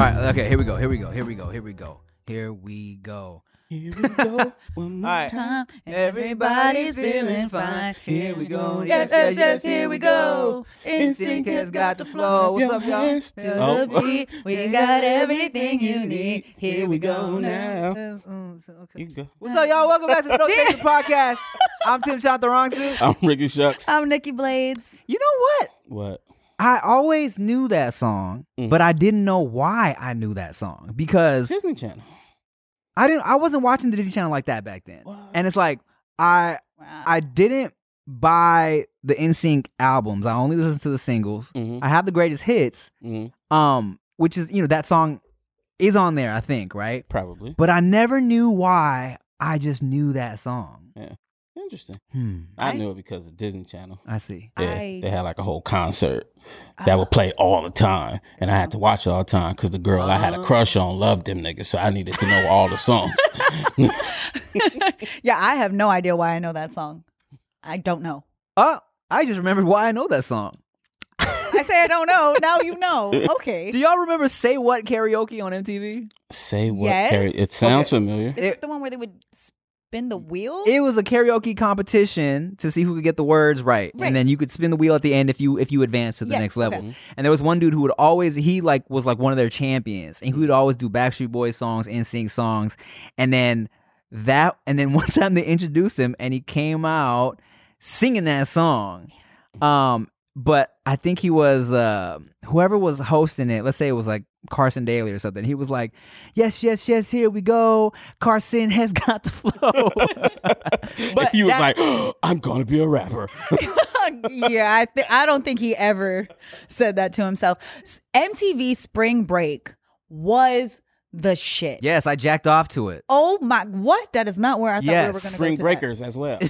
Right, okay, here we go. Here we go. Here we go. Here we go. Here we go. Here we go. One more All right. time. Everybody's feeling fine. Here we go. Yes, yes, yes, here we go. NSYNC has got the flow. What's up, y'all? Yes, To to- the Oh. beat. We got everything you need. Here we go now. You Okay. can go. What's up, y'all? Welcome back to the No Chaser Podcast. I'm Tim Chantarangsu. I'm Ricky Shucks. I'm Nikki Blades. You know what? What? I always knew that song, Mm. but I didn't know why I knew that song because Disney Channel. I didn't. I wasn't watching the Disney Channel like that back then, What? and it's like I Wow. I didn't buy the NSYNC albums. I only listened to the singles. Mhm. I have the greatest hits, Mhm. um, which is you know that song is on there, I think, right? Probably. But I never knew why. I just knew that song. Interesting. Hmm. I, I- knew it because of Disney Channel. I see. They, I- they had like a whole concert that would play all the time, and I had to watch it all the time because the girl I had a crush on loved them niggas, so I needed to know all the songs. yeah, I have no idea why I know that song. I don't know. Oh, I just remembered why I know that song. I say I don't know. Now you know. Okay. Do y'all remember "Say What" karaoke on MTV? Say what? Yes. Carrie? It sounds Okay. familiar. Is it It- the one where they would spin the wheel? It was a karaoke competition to see who could get the words right, Right. and then you could spin the wheel at the end if you if you advance to the Yes, next level. okay. And there was one dude who would always he like was like one of their champions, and he would always do Backstreet Boys songs, and sing songs, and then that and then one time they introduced him and he came out singing that song. Um, but I think he was uh whoever was hosting it. Let's say it was like Carson Daly or something. He was like, "Yes, yes, yes. Here we go. Carson has got the flow." but he was that- like, "I'm gonna be a rapper." yeah, I th- I don't think he ever said that to himself. S- MTV Spring Break was the shit. "Yes, I jacked off to it." Oh my! What? That is not where I thought we were going to go. Spring to Breakers as well.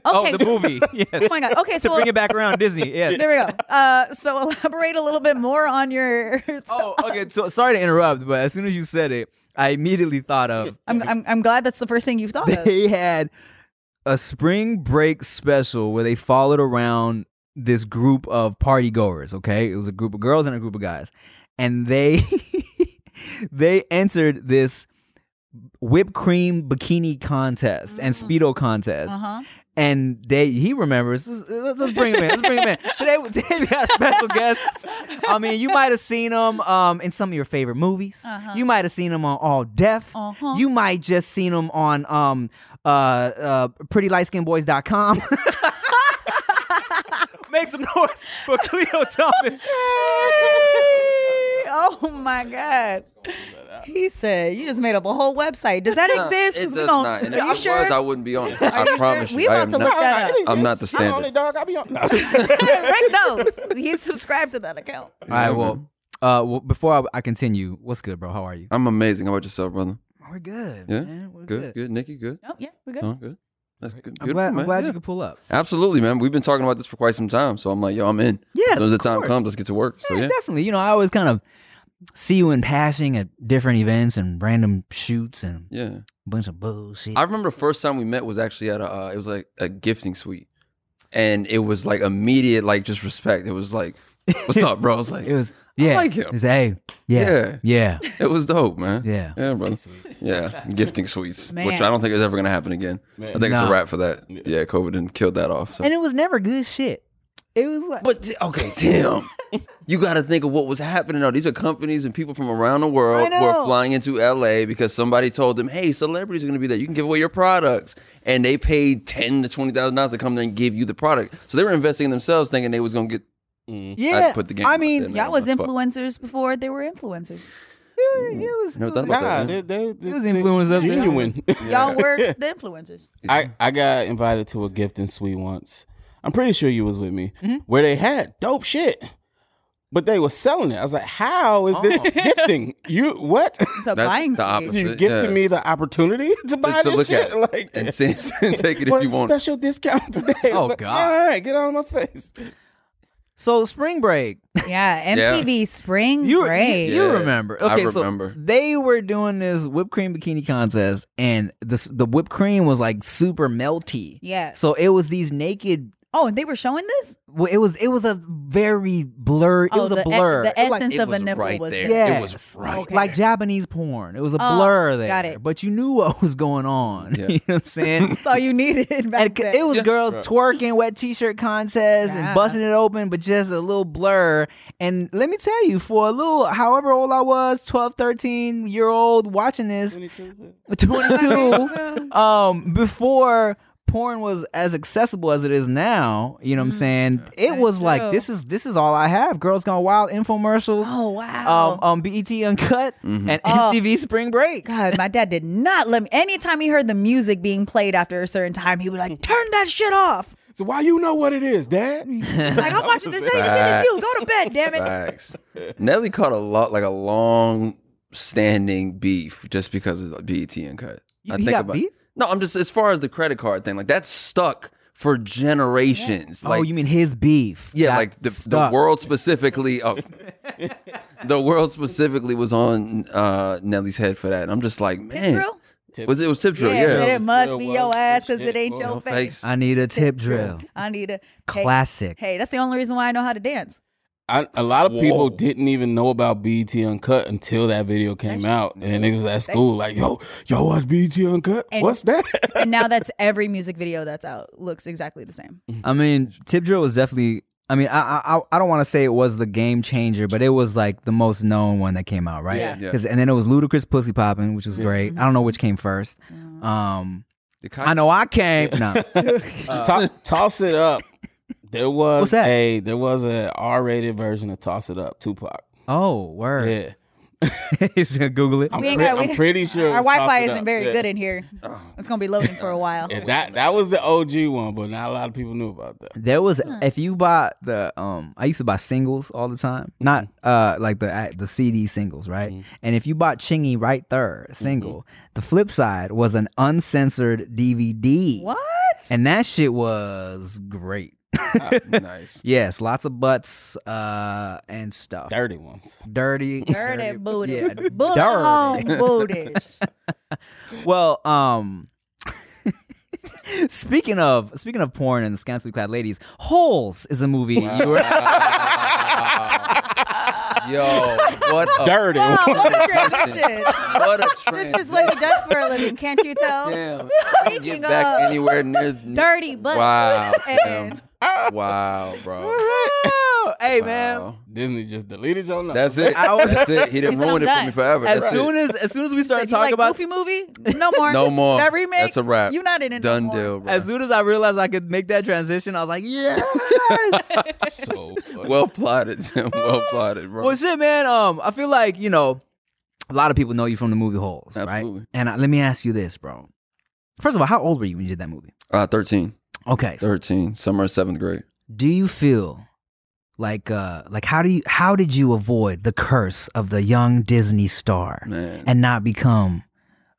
oh, the movie. Yes. Oh my god! Okay, to so bring it back around Disney. Yeah. there we go. Uh, so elaborate a little bit more on your. Oh, okay. So sorry to interrupt, but as soon as you said it, I immediately thought of I'm, I'm I'm glad that's the first thing you thought of. they had a spring break special where they followed around this group of party goers. Okay, it was a group of girls and a group of guys, and they they entered this whipped cream bikini contest and speedo contest. Uh huh. And they he remembers. Let's, let's, let's bring him in. Let's bring him in today. Today we got a special guest. I mean, you might have seen him um, in some of your favorite movies. Uh-huh. You might have seen him on All Def. Uh-huh. You might just seen him on um, uh, uh, PrettyLightSkinBoys.com. Make some noise for Khleo Thomas. Oh my god. He said you just made up a whole website. Does that No, exist? It 'Cause we does gon- not. And are you it sure? was, I wouldn't be on it. I you sure? promise We you. I about am to not, look that up. I'm not the I'm the only dog. I'll be on. No. Rick knows. He's subscribed to that account. All right, well, uh, well, before I, I continue, what's good, bro? How are you? I'm amazing. How about yourself, brother? We're good. Yeah? man. We're Good, good. Nikki, good. Oh yeah, we're good. Huh, good. That's good. I'm glad, I'm glad Yeah. you could pull up. Absolutely, man. We've been talking about this for quite some time, so I'm like, yo, I'm in. Yeah, As soon as the time course. comes, let's get to work. So Yeah, yeah, definitely. You know, I always kind of see you in passing at different events and random shoots and Yeah. a bunch of bullshit. I remember the first time we met was actually at a uh, it was like a gifting suite. And it was like immediate like just respect. It was like, What's up, bro? I was like, it was yeah. like him. It was, hey, yeah, yeah, yeah. It was dope, man. yeah. Yeah, brother. Yeah, gifting suites, which I don't think is ever gonna happen again. I think it's Nah. a wrap for that. Yeah, COVID didn't kill that off. So. And it was never good shit. It was like, But t- okay, Tim, you got to think of what was happening. Though these are companies and people from around the world I who are know. flying into LA because somebody told them, "Hey, celebrities are going to be there. You can give away your products." And they paid ten to twenty thousand dollars to come there and give you the product. So they were investing in themselves, thinking they was going to get. Yeah. put the game I mean, there. Y'all was Fuck. influencers before they were influencers. it, it was. Never it thought was- about Nah, that, they, they, It was they- influence genuine. Y'all were the influencers. I, I got invited to a gifting suite once. I'm pretty sure you was with me, Mm-hmm. where they had dope shit, but they were selling it. I was like, "How is this Oh. gifting? You what? It's a That's buying the opposite. you gifted yeah. me the opportunity to buy Just to this look shit? at it like and, and take it if you want. special discount today? I was Oh, like, God. All right, get out of my face. So spring break. Yeah, MTV Spring You, Break. you, you Yeah, remember? I Okay, remember. so they were doing this whipped cream bikini contest, and this the whipped cream was like super melty. yeah. So it was these naked. Oh, and they were showing this? well, It was it was a very blur. It Oh, was a the e- blur. the It was like- essence of a nipple right was there. there. It was right Okay. like Japanese porn. It was a Oh, blur there. got it. But you knew what was going on. Yeah. you know what I'm saying? That's all you needed back And then. it was Yeah. girls twerking, wet t-shirt contests, Yeah. and busting it open, but just a little blur. And let me tell you, for a little, however old I was, 12, 13 year old watching this, 22, um, before porn was as accessible as it is now, you know what I'm saying? It Very was like true. this is this is all I have. Girls Gone Wild infomercials. oh, wow. Um, um, BET Uncut and Oh. MTV Spring Break. God, my dad did not let me. Anytime he heard the music being played after a certain time, he would like, turn that shit off. So why you know what it is, Dad? Like, I'm watching the same shit as you. Go to bed, damn it. Facts. Nelly caught a lot, like a long standing beef just because of BET Uncut. cut. You- he got beef? No, I'm just as far as the credit card thing, like that's stuck for generations. Like, oh, you mean his beef? yeah, got like the, the stuck. world specifically. Oh, the world specifically was on uh, Nelly's head for that. And I'm just like, man, Drill? was it was tip drill? Yeah, Yeah, but it must be your ass because it ain't your Your face. face. I need a tip drill. I need a hey, Classic. Hey, that's the only reason why I know how to dance. I, a lot of people didn't even know about BET Uncut until that video came out, and it was at school like, "Yo, yo, watch BET Uncut? And- What's that?" And now that's every music video that's out looks exactly the same. I mean, tip drill was definitely. I mean, I I I don't want to say it was the game changer, but it was like the most known one that came out, right? Yeah. Yeah. 'Cause- and then it was Ludacris Pussy Popping, which was great. I don't know which came first. Um, The I know I came. No, To- toss it up. There was What's that? a there was a R rated version of Toss It Up, Tupac. oh word. Yeah, He's gonna Google it. I'm, We ain't pre- got- we- I'm pretty sure Our it's Wi-Fi It isn't Up. very Yeah. good in here. It's gonna be loading for a while. Yeah, that that was the OG one, but not a lot of people knew about that. There was if you bought the um I used to buy singles all the time. Not uh like the uh, the CD singles, right? And if you bought Chingy right there single, the flip side was an uncensored DVD. What? And that shit was great. nice. yes, lots of butts uh and stuff. Dirty ones. Dirty Dirty booty. Yeah, Booty home dirty. booties. Well, um Speaking of speaking of porn and scantily clad ladies, Holes is a movie. You were, Yo, what a Dirty. Wow, what a transition. what a This is what he does for a living, can't you tell? Damn. Speaking Get back of anywhere near Dirty butt. Wow, And Tim. Wow, bro. Hey man, Disney just deleted your number. That's it. I was- That's it. He didn't He said, ruin "I'm it for done." me forever. as That's soon it. as as soon as we started you talking like about Goofy movie? No more. No more. That remake. That's a wrap. You're not in it. Done no more. deal, bro. as soon as I realized I could make that transition, I was like, yes. so funny. well plotted, Tim. Well plotted, bro. well, shit, man. Um, I feel like you know, a lot of people know you from the movie Holes, right? Absolutely. And uh, let me ask you this, bro. First of all, how old were you when you did that movie? Uh, 13. Okay, so 13. Summer of seventh grade. do you feel like uh like how do you how did you avoid the curse of the young Disney star Man. and not become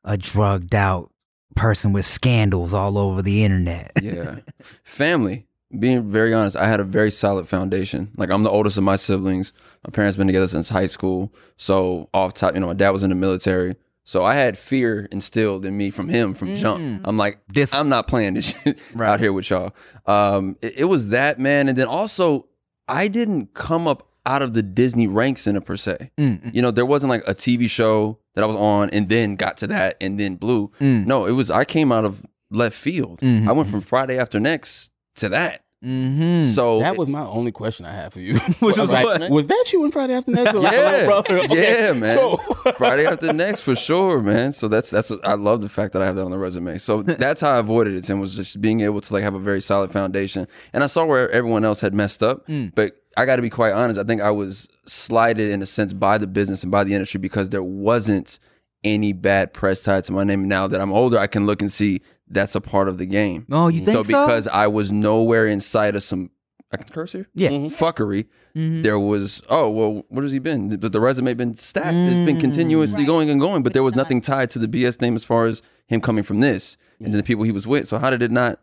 a drugged out person with scandals all over the internet? yeah. Family. being very honest, I had a very solid foundation. Like I'm the oldest of my siblings. My parents been together since high school. So off top, you know, my dad was in the military. So I had fear instilled in me from him from jump. I'm like, this, I'm not playing this shit Right. out here with y'all. Um, it, it was that man, and then also I didn't come up out of the Disney ranks in a per se. Mm, mm, You know, there wasn't like a TV show that I was on and then got to that and then blew. mm, No, it was I came out of left field. Mhm. I went from Friday after next to that. Mhm. So That was my only question I had for you. Which was like, what? was that you on Friday After Next? Like, yeah, hello, brother. Okay, yeah, man. cool. Friday after next for sure, man. So that's that's I love the fact that I have that on the resume. So that's how I avoided it. Tim was just being able to like have a very solid foundation. And I saw where everyone else had messed up, Mm. but I got to be quite honest. I think I was slighted in a sense by the business and by the industry because there wasn't any bad press tied to my name. Now that I'm older, I can look and see that's a part of the game. Oh, you think so? so because I was nowhere inside of some. I can curse here. yeah. Fuckery Mhm. there was oh well what has he been the, the resume been stacked it's been continuously Right. going and going but But there was nothing tied to the bs name as far as him coming from this and the people he was with so how did it not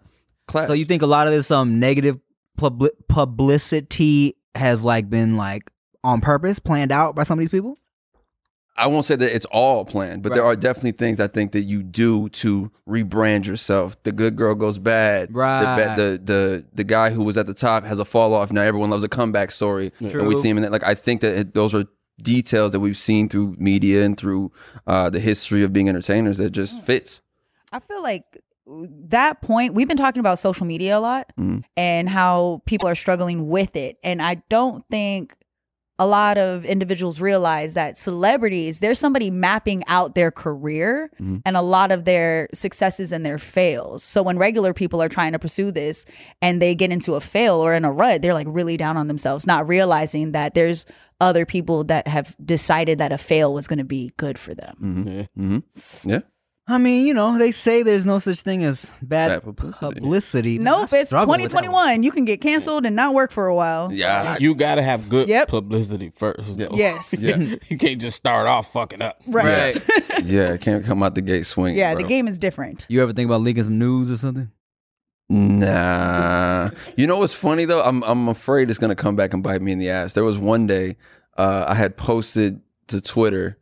clash So you think a lot of this um negative publi- publicity has like been like on purpose, planned out by some of these people? I won't say that it's all planned but there are definitely things i think that you do to rebrand yourself. The good girl goes bad. Right. ba- the the the guy who was at the top has a fall off. Now everyone loves a comeback story. And we True. see him in that like i think that it, those are details that we've seen through media and through uh, the history of being entertainers that just fits. I feel like that point we've been talking about social media a lot Mhm. and how people are struggling with it. And I don't think a lot of individuals realize that celebrities there's somebody mapping out their career Mhm. and a lot of their successes and their fails. So when regular people are trying to pursue this and they get into a fail or in a rut, they're like really down on themselves, not realizing that there's other people that have decided that a fail was going to be good for them. hmm Yeah. hmm Yeah. I mean, you know, they say there's no such thing as bad, Bad publicity. publicity. Nope, it's struggle with that one. 2021. You can get canceled and not work for a while. Yeah. You got to have good Yep. publicity first. though. Yes. Yeah. you can't just start off fucking up. Right. yeah. It can't come out the gate swinging. Yeah, bro. the game is different. You ever think about leaking some news or something? Nah. You know what's funny though? I'm I'm afraid it's gonna come back and bite me in the ass. There was one day uh, I had posted to Twitter.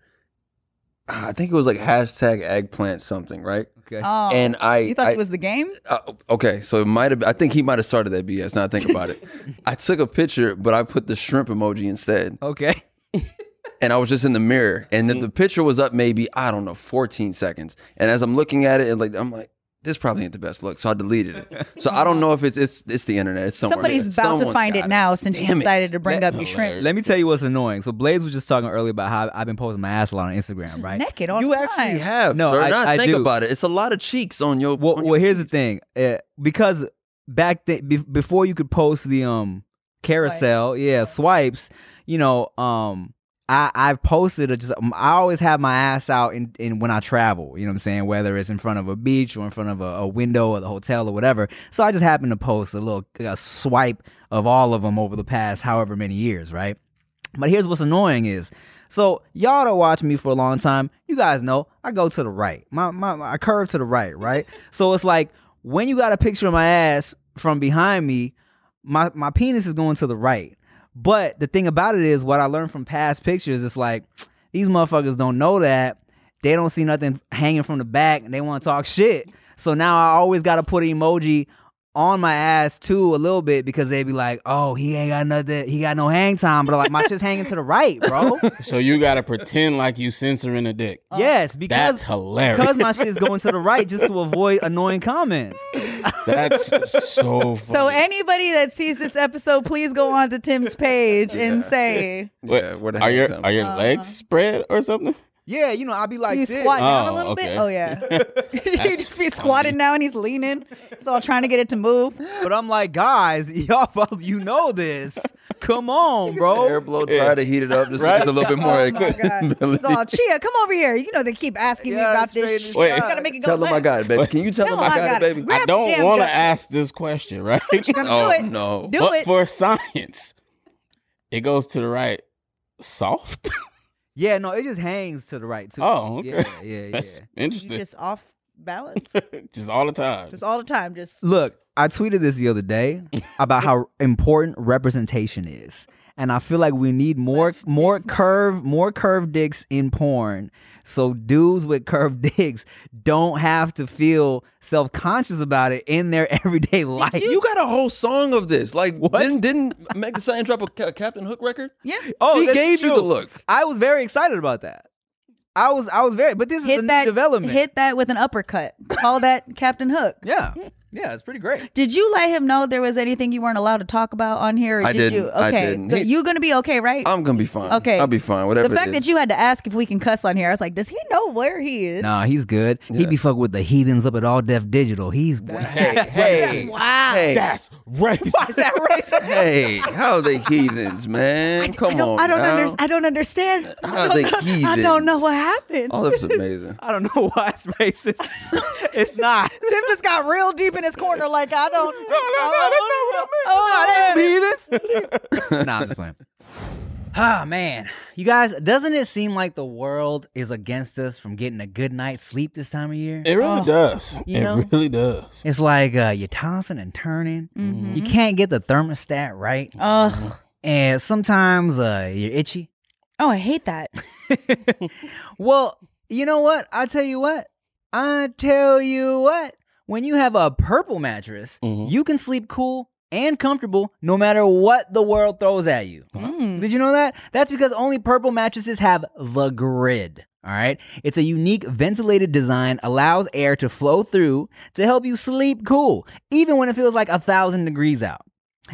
I think it was like hashtag eggplant something, right? Okay. Oh, and I you thought I- it was the game? Uh, okay, so it might have. I think he might have started that BS. Now I think about it. I took a picture, but I put the shrimp emoji instead, okay. and I was just in the mirror, and then the picture was up maybe I don't know 14 seconds. And as I'm looking at it, and like I'm like, this probably ain't the best look, so I deleted it. So I don't know if it's it's it's the internet. It's somewhere. Somebody's there. about to find it got now since you Damn it. decided to bring That- up your shrimp. Let me tell you what's annoying. So Blaze was just talking earlier about how I've been posting my ass a lot on Instagram, right? Naked all You the time. actually have. No, sir. I- Now I think do. about it. It's a lot of cheeks on your. Well, on well, your here's the thing. Uh, because back then, be- before you could post the um carousel, yeah, swipes. You know, um, I I've posted just. um, I always have my ass out in, in when I travel. You know what I'm saying? Whether it's in front of a beach or in front of a, a window or the hotel or whatever. So I just happen to post a little a swipe of all of them over the past however many years, right? But here's what's annoying is, so y'all that watch me for a long time, you guys know I go to the right. My, my, my I curve to the right, right? so it's like when you got a picture of my ass from behind me, my my penis is going to the right. But the thing about it is, what I learned from past pictures, it's like these motherfuckers don't know that they don't see nothing hanging from the back, and they want to talk shit. So now I always got to put an emoji on my ass too a little bit because they'd be like, "Oh, he ain't got nothing. He got no hang time." But like my shit's hanging to the right, bro. So you got to pretend like you censoring a dick. yes, because That's hilarious. because my shit is going to the right just to avoid annoying comments. That's so funny. So anybody that sees this episode, please go on to Tim's page and say, Wait, Yeah, are your are your Uh-huh. legs spread or something? Yeah, you know, I'll be like "You this. squat down a Oh, little okay. bit." Oh yeah, you That's just be squatting funny. now and he's leaning. So I'm trying to get it to move. But I'm like, guys, y'all, you know this. Come on, bro. air blow dry to heat it up just Right? right? a little bit more Oh my god! It's all Chia, come over here. You know they keep asking me about this. shit. Wait. You gotta make it go Tell them I left. got it, baby. Can you tell, Tell them I got, it, baby? Grab I don't want to ask this question, right? Oh do it. no! Do but it. for science, it goes to the right. Soft. Yeah, no, it just hangs to the right too. Oh, okay. Yeah, yeah, yeah. That's You interesting. just off balance, Just all the time. just all the time. Just Look, I tweeted this the other day about how important representation is. And I feel like we need more more curve more curved dicks in porn. So dudes with curved dicks don't have to feel self-conscious about it in their everyday life. You got a whole song of this. Like, What? didn't, didn't Meg Thee Stallion drop a Ca- Captain Hook record? Yeah. oh, She that's gave you the look. I was very excited about that. I was I was very but this is a Hit new that development. hit that with an uppercut. Call that Captain Hook. Yeah. Yeah, it's pretty great. Did you let him know there was anything you weren't allowed to talk about on here? Or I did you? didn't. I Okay, didn't. good. He- you gonna be okay, right? I'm gonna be fine. Okay. I'll be fine. Whatever. the fact it that is. you had to ask if we can cuss on here, I was like, does he know where he is? Nah, he's good. He be fucking with the heathens up at All Def Digital. He's good. Hey, hey, Wow. hey, That's racist. Why is that racist? hey, how are they heathens, man? Come I don't, on, I don't, now. under, I don't understand. How I are don't, they know, I don't know what happened. Oh, that's amazing. I don't know why it's racist. it's not. Tim just got real deep in his corner, like I don't. no, no, no, that's not what I meant. Oh, heathens. nah, I'm just playing. Ah man, you guys, doesn't it seem like the world is against us from getting a good night's sleep this time of year? It really Oh, does. you it really does. It's like uh, you're tossing and turning. Mhm. You can't get the thermostat right, Ugh. and sometimes uh, you're itchy. oh, I hate that. well, you know what? I tell you what. I tell you what. When you have a purple mattress, Mhm. you can sleep cool and comfortable no matter what the world throws at you. Mm. Did you know that? That's because only purple mattresses have the grid. All right. It's a unique ventilated design, allows air to flow through to help you sleep cool, even when it feels like a thousand degrees out.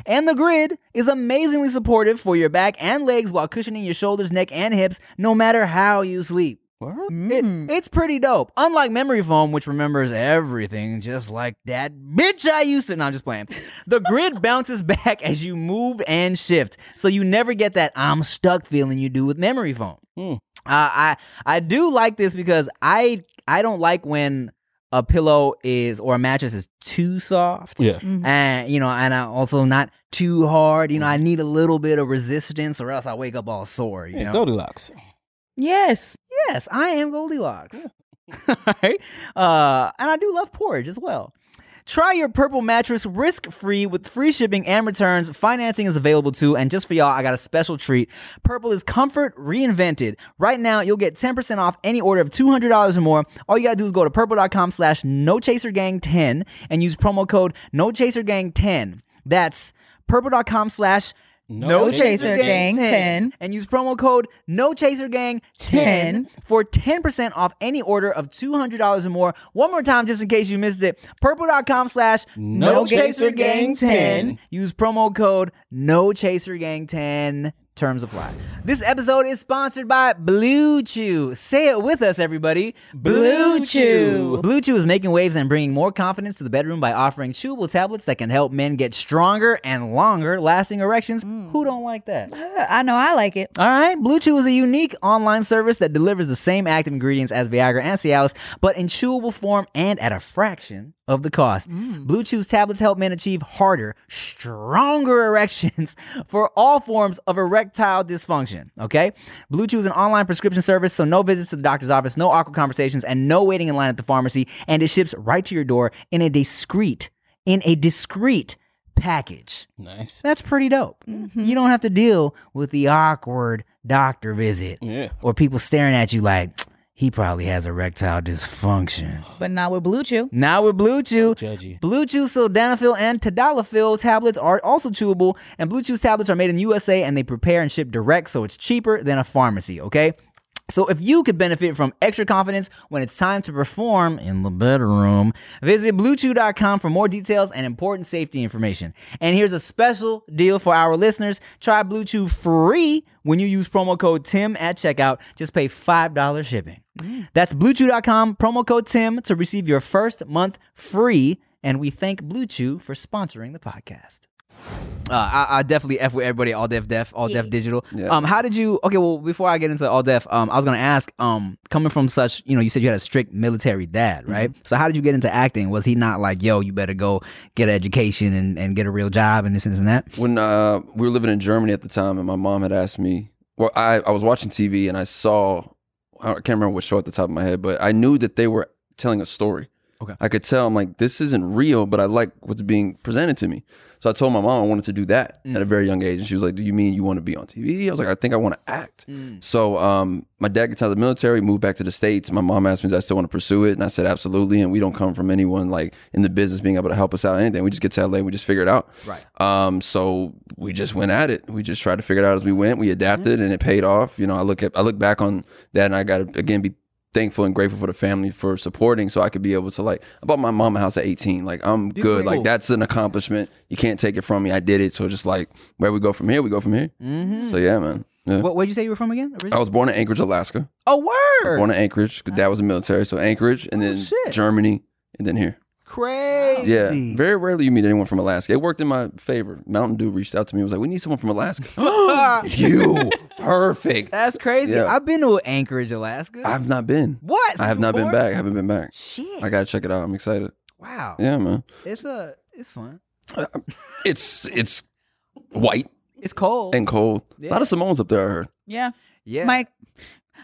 And the grid is amazingly supportive for your back and legs while cushioning your shoulders, neck, and hips, no matter how you sleep. What? It- Mm. it's pretty dope. Unlike memory foam, which remembers everything, just like that bitch I used to. No, I'm just playing. The grid bounces back as you move and shift, so you never get that I'm stuck feeling you do with memory foam. Hmm. Uh, I I do like this because I I don't like when a pillow is or a mattress is too soft. Yeah. Mhm. And you know, and I also not too hard. You know, I need a little bit of resistance, or else I wake up all sore. You Hey, know, Goldilocks. Yes. Yes, I am Goldilocks. Alright? Uh, and I do love porridge as well. Try your purple mattress risk free with free shipping and returns. Financing is available too. And just for y'all, I got a special treat. Purple is comfort reinvented. Right now, you'll get 10% off any order of $200 or more. All you gotta do is go to purple.com slash nochasergang10 and use promo code nochasergang10. That's purple.com slash No Chaser Gang 10. and use promo code No Chaser Gang 10 for 10% off any order of $200 or more. One more time, just in case you missed it. Purple.com slash No Chaser Gang 10. Use promo code No Chaser Gang 10. Terms apply. This episode is sponsored by Blue Chew. Say it with us, everybody. Blue Chew. Blue Chew is making waves and bringing more confidence to the bedroom by offering chewable tablets that can help men get stronger and longer lasting erections. Mm. Who don't like that? Uh, I know I like it. All right, Blue Chew is a unique online service that delivers the same active ingredients as Viagra and Cialis, but in chewable form and at a fraction of the cost. Mm. Blue Chew's tablets help men achieve harder, stronger erections for all forms of erectile dysfunction. Okay, Blue Chew is an online prescription service, so no visits to the doctor's office, no awkward conversations, and no waiting in line at the pharmacy. And it ships right to your door in a discreet, in a discreet package. Nice. That's pretty dope. Mm-hmm. You don't have to deal with the awkward doctor visit Yeah. or people staring at you like, he probably has erectile dysfunction. But not with Blue Chew. Now with Blue Chew, Judgy. Blue Chew sildenafil and tadalafil tablets are also chewable, and Blue Chew tablets are made in USA and they prepare and ship direct, so it's cheaper than a pharmacy. Okay. So if you could benefit from extra confidence when it's time to perform in the bedroom, visit bluechew.com for more details and important safety information. And here's a special deal for our listeners. Try Blue Chew free when you use promo code TIM at checkout. Just pay $5 shipping. That's bluechew.com, promo code TIM to receive your first month free. And we thank Blue Chew for sponsoring the podcast. Uh, I, I definitely f with everybody. All Def Def, All Def Digital. Yeah. Um, how did you? Okay, well, before I get into All Def, um, I was gonna ask, um, coming from such, you know, you said you had a strict military dad, right? So how did you get into acting? Was he not like, yo, you better go get an education and, and get a real job and this and this and that? when uh, we were living in Germany at the time, and my mom had asked me, well, I, I was watching TV and I saw, I can't remember what show at the top of my head, but I knew that they were telling a story. Okay. I could tell I'm like, this isn't real, but I like what's being presented to me. So I told my mom I wanted to do that at a very young age. And she was like, Do you mean you want to be on TV? I was like, I think I want to act. So um, my dad gets out of the military, moved back to the States. My mom asked me, Do I still want to pursue it? And I said, Absolutely. And we don't come from anyone like in the business being able to help us out, anything. We just get to LA, we just figure it out. Right. Um, so we just went at it. We just tried to figure it out as we went. We adapted and it paid off. You know, I look at I look back on that and I gotta again be thankful and grateful for the family for supporting so I could be able to like I bought my mom a house at 18. Like I'm good. Like that's an accomplishment. You can't take it from me. I did it. So just like where we go from here, we go from here. Mm-hmm. So yeah, man. Yeah. What where'd you say you were from again? I was born in Anchorage, Alaska. oh word. Born in Anchorage. Dad was in the military. So Anchorage and then Oh, shit. Germany and then here. Crazy. Yeah. Very rarely you meet anyone from Alaska. It worked in my favor. Mountain Dew reached out to me and was like, We need someone from Alaska. you perfect. That's crazy. Yeah. I've been to Anchorage, Alaska. I've not been. what? I have You not been back. I haven't been back. Shit. I gotta check it out. I'm excited. wow. Yeah, man. It's a it's fun. It's it's white It's cold. and cold. A lot of Samoans up there. I heard. Yeah. yeah. Mike,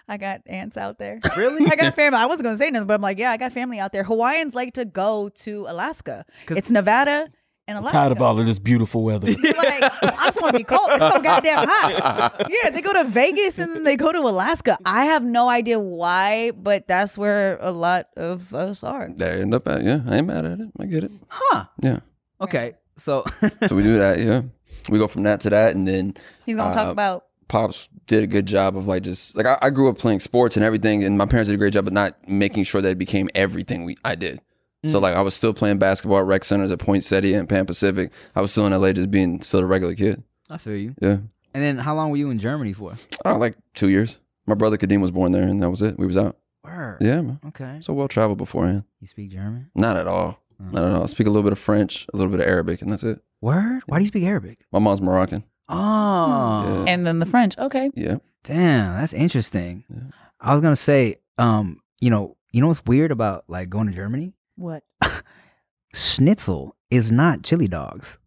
I got ants out there. Really? I got family. I wasn't going to say nothing, but I'm like, yeah, I got family out there. Hawaiians like to go to Alaska. It's Nevada and Alaska. Tired of all of this beautiful weather. like, I just want to be cold. It's so goddamn hot. Yeah, they go to Vegas and then they go to Alaska. I have no idea why, but that's where a lot of us are. They end up at yeah. I ain't mad at it. I get it. huh. Yeah. Okay. So So we do that. Yeah. We go from that to that, and then He's gonna talk Uh, about pops did a good job of like just like I, I grew up playing sports and everything, and my parents did a great job of not making sure that it became everything we I did. So like I was still playing basketball at rec centers at Poinsettia and Pan Pacific. I was still in LA, just being still a regular kid. I feel you. Yeah. And then how long were you in Germany for? Oh, like two years. My brother Kadeem was born there, and that was it. We was out. Word. Yeah, man. Okay. So well traveled beforehand. You speak German? Not at all. Mm. Not at all. I speak a little bit of French, a little bit of Arabic, and that's it. Word? Why do you speak Arabic? My mom's Moroccan. Oh. Yeah. and then the French. Okay. Yeah. Damn, that's interesting. Yeah. I was gonna say, um, you know, you know what's weird about like going to Germany? What? Schnitzel is not chili dogs.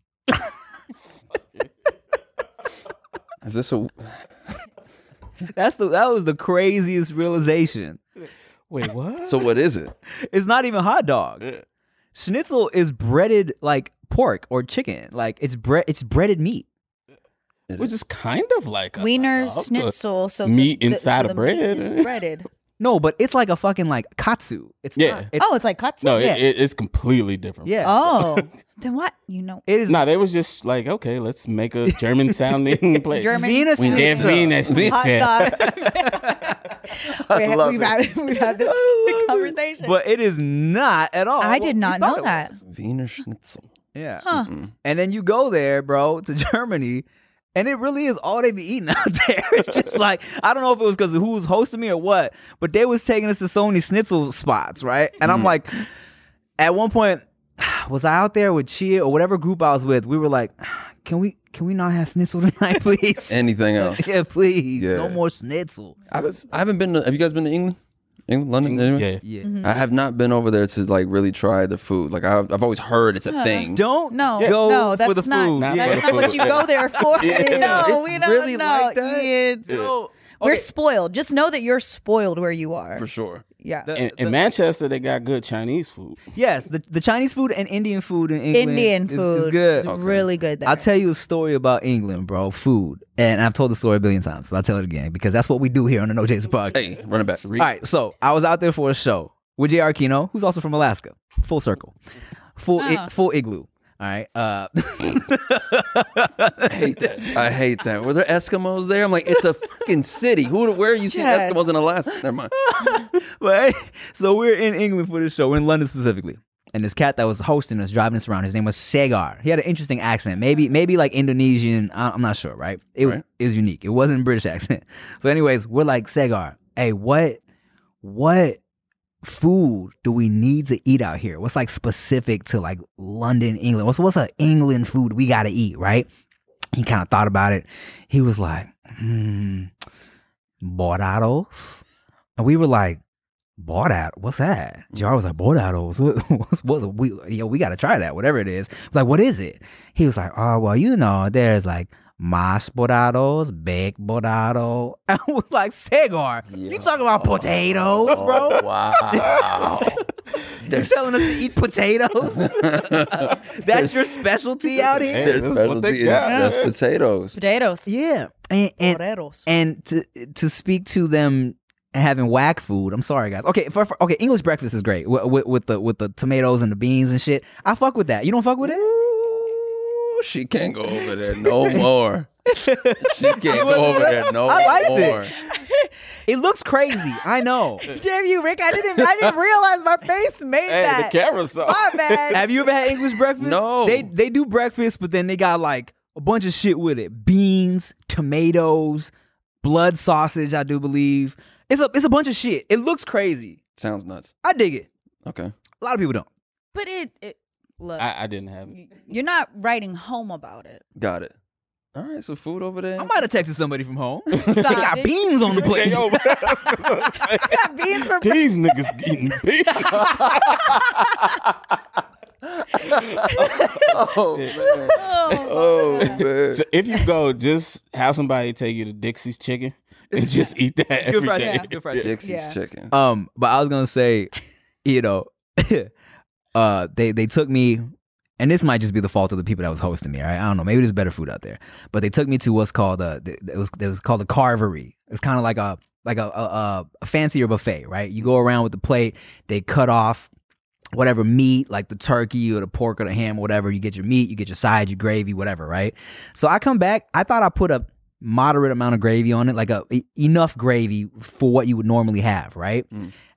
Is this a That's the that was the craziest realization. Wait, what? so? What is it? It's not even hot dog. Schnitzel is breaded like pork or chicken. Like it's bre- it's breaded meat. Which is kind of like a Wiener hot dog, schnitzel. So meat the, the- inside so of the bread. breaded. No, but it's like a fucking like katsu. It's Yeah. not. It's, oh, it's like katsu. No, Yeah. it, it, it's completely different. yeah. Oh, then what? You know, It is No, they was just like, okay, let's make a German sounding place. German Venus We did Schnitzel. Venus hot dog. we, love we've, it. had, we've had this conversation. But it is not at all. I did not know that. Wiener Schnitzel. Yeah. Huh. Mm-hmm. And then you go there, bro, to Germany, and it really is all they be eating out there. It's just like I don't know if it was because of who was hosting me or what, but they was taking us to so many schnitzel spots, right? And I'm mm-hmm. like, at one point, was I out there with Chia or whatever group I was with? We were like, can we can we not have schnitzel tonight, please? Anything else? yeah, please, no more schnitzel. I haven't, I haven't been. To, have you guys been to England? England, London, anyway? Yeah. Yeah. Mm-hmm. I have not been over there to like really try the food. Like I've, I've always heard it's a thing. Don't no, go no, that's for the not. food. Not yeah. for That's the not what food. you go there for. Yeah. no, It's we don't really know. like that? Yeah. No. We're Okay. spoiled. Just know that you're spoiled where you are. for sure. Yeah. The- In, the- in Manchester, they got good Chinese food. Yes, the, the Chinese food and Indian food in England Indian is- is, food good. is really good there. I'll tell you a story about England, bro. Food, and I've told the story a billion times, but I'll tell it again because that's what we do here on the No Chaser podcast. Hey, run it back. All right, so I was out there for a show with J.R. Kino, who's also from Alaska. Full circle, full i- Ah. full igloo. All right. Uh, I hate that. I hate that. Were there Eskimos there? I'm like, it's a fucking city. Who? Where are you seeing Yes. Eskimos in Alaska? Never mind. but so we're in England for this show. We're in London specifically. And this cat that was hosting us, driving us around, his name was Segar. He had an interesting accent, maybe maybe like Indonesian. I- I'm not sure, right? It was Right. it was unique. It wasn't British accent. So, anyways, we're like Segar. Hey, what what food do we need to eat out here? What's like specific to like London, England? What's what's a England food we gotta eat, right? He kind of thought about it. He was like, hmm, bordados. And we were like, Bordat, what's that? Jar was like, Bordados. What, what's, what's we, yo, we got to try that, whatever it is. I was like, what is it? He was like, oh, well, you know, there's like mashed bordados, baked bordado. I was like, Segar, you talking about potatoes, bro? Oh, wow. You're telling us to eat potatoes? That's your specialty out here? Hey, There's this is what they specialty in got. mashed potatoes. Potatoes. Yeah. And, and, Potatoes. and to to speak to them having whack food. I'm sorry, guys. Okay, for, for- okay. English breakfast is great with, with, with the with the tomatoes and the beans and shit. I fuck with that. You don't fuck with it? Ooh, she can't go over there no more. She can't go over there no I liked it. It looks crazy. I know. Damn you, Rick! I didn't. I didn't realize my face made Hey, that. the camera saw. My bad. Have you ever had English breakfast? No. They they do breakfast, but then they got like a bunch of shit with it: beans, tomatoes, blood sausage. I do believe it's a it's a bunch of shit. It looks crazy. Sounds nuts. I dig it. Okay. A lot of people don't. But it, it look, I, I didn't have it. you're not writing home about it. Got it. All right, so food over there. I might have texted somebody from home. they got it. beans on the plate. Yo, bro. got beans for These niggas eating beans. oh man. Oh man. So if you go, just have somebody take you to Dixie's Chicken and just eat that It's good every fried day. chicken. It's good fried chicken. Dixie's Yeah. chicken. Um, but I was gonna say, you know, uh, they they took me, and this might just be the fault of the people that was hosting me. Right? I don't know. Maybe there's better food out there, but they took me to what's called a it was it was called a carvery. It's kind of like a like a, a a fancier buffet, right? You go around with the plate, they cut off whatever meat, like the turkey or the pork or the ham, or whatever. You get your meat, you get your side, your gravy, whatever, right? So I come back. I thought I put a moderate amount of gravy on it, like a enough gravy for what you would normally have, right?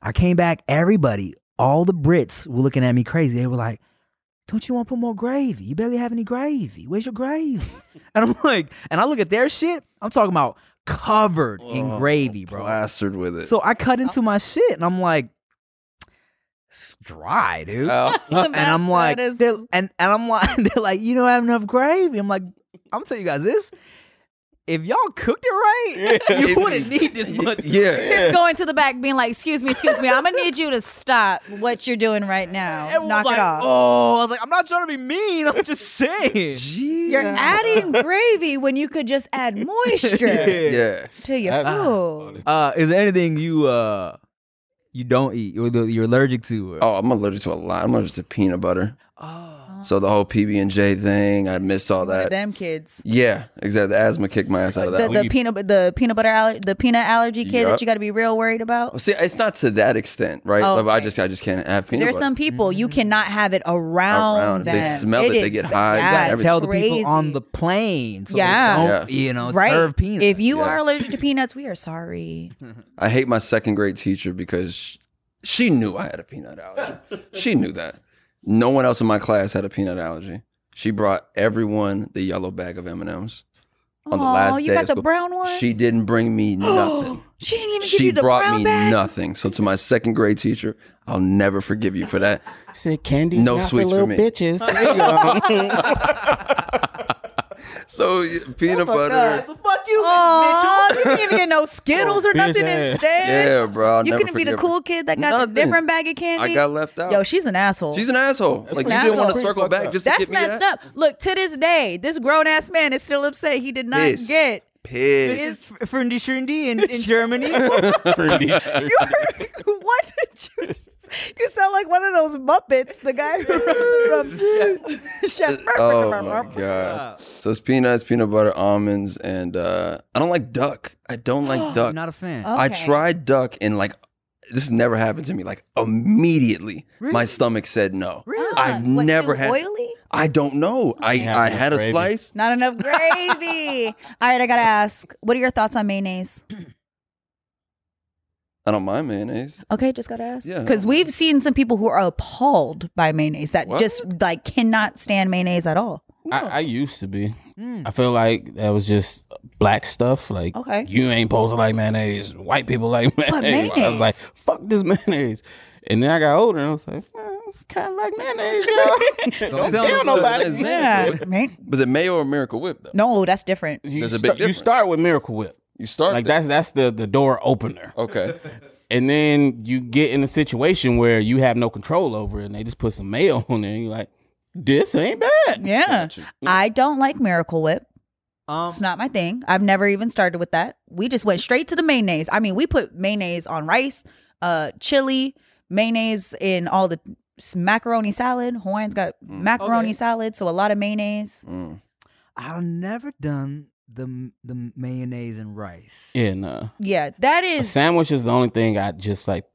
I came back. Everybody, all the Brits were looking at me crazy. They were like, "Don't you want to put more gravy? You barely have any gravy. Where's your gravy?" and I'm like, and I look at their shit. I'm talking about covered in Oh, gravy, bro. Plastered with it. So I cut into my shit, and I'm like, "It's dry, dude." Oh. and I'm like, that is- they're- and and I'm like, they're like, you don't have enough gravy. I'm like, I'm gonna tell you guys this. If y'all cooked it right, Yeah. you wouldn't need this much. yeah. going to the back, being like, "Excuse me, excuse me, I'm gonna need you to stop what you're doing right now. Everyone Knock was it off." Oh, I was like, I'm not trying to be mean. I'm just saying. You're adding gravy when you could just add moisture Yeah. to your That's food. Uh, is there anything you uh you don't eat or that you're allergic to? Or, Oh, I'm allergic to a lot. I'm allergic to peanut butter. oh. So the whole PB and J thing, I missed all that. them kids. Yeah, exactly. The asthma kicked my ass out of The, that. the you- peanut the peanut butter aller- the peanut allergy kid Yup. that you got to be real worried about. Well, see, it's not to that extent, right? Oh, Like, I just, I just can't have peanut There's butter. some people you cannot have it around, Around. They smell it, they get high, yeah, yeah. Tell the people on the plane. So they Yeah. don't, you know, right. serve peanuts. If you Yeah. are allergic to peanuts, we are sorry. I hate my second grade teacher because she knew I had a peanut allergy. she knew that. No one else in my class had a peanut allergy. She brought everyone the yellow bag of M and M's on the last Aw, you day got of the school. brown ones? She didn't bring me nothing. She didn't even give she you the brought brown me bag. nothing. So to my second grade teacher, I'll never forgive you for that. Said candy. No not sweets for for little me. bitches. There you go. So y- peanut butter. Uh, so fuck you, Aw, Mitchell. you didn't even get no Skittles or nothing ass. instead. Yeah, bro. I'll you never couldn't be the cool kid that got Nothing. the different bag of candy. I got left out. Yo, she's an asshole. She's an asshole. Like you an didn't want to circle back just to That's get me messed that? up. Look, to this day, this grown ass man is still upset he did not Pissed. get. Pissed. This is Ferndi Shundi in, in Germany. Pretty. You heard, what did you? You sound like one of those Muppets, the guy from, from Chef. Oh my god! So it's peanuts, peanut butter, almonds, and uh I don't like duck. I don't like duck. I'm not a fan. Oh. I tried duck and like this has never happened to me. Like immediately, my stomach said no. Really? I've What, never had. oily. I don't know. I have I enough had a gravy. slice. Not enough gravy. All right, I gotta ask. What are your thoughts on mayonnaise? I don't mind mayonnaise. Okay, just gotta ask. Yeah. Because we've seen some people who are appalled by mayonnaise that What? just like cannot stand mayonnaise at all. I, I used to be. Mm. I feel like that was just black stuff. Like, Okay. you ain't supposed to like mayonnaise. White people like mayonnaise. I was mayonnaise. like, fuck this mayonnaise. And then I got older and I was like, kind of like mayonnaise, yo. Don't tell kill me- nobody. Yeah. Man- Was it mayo or Miracle Whip though? No, that's different. You, There's a sta- big you difference. start with Miracle Whip. You start Like there. that's that's the the door opener. okay. And then you get in a situation where you have no control over it and they just put some mayo on there and you're like, this ain't bad. Yeah. I don't like Miracle Whip. Um, It's not my thing. I've never even started with that. We just went straight to the mayonnaise. I mean, we put mayonnaise on rice, uh, chili, mayonnaise in all the macaroni salad. Hawaiians got macaroni Okay. salad, so a lot of mayonnaise. Mm. I've never done the the mayonnaise and rice. Yeah, no. Yeah, that A sandwich is the only thing I just like.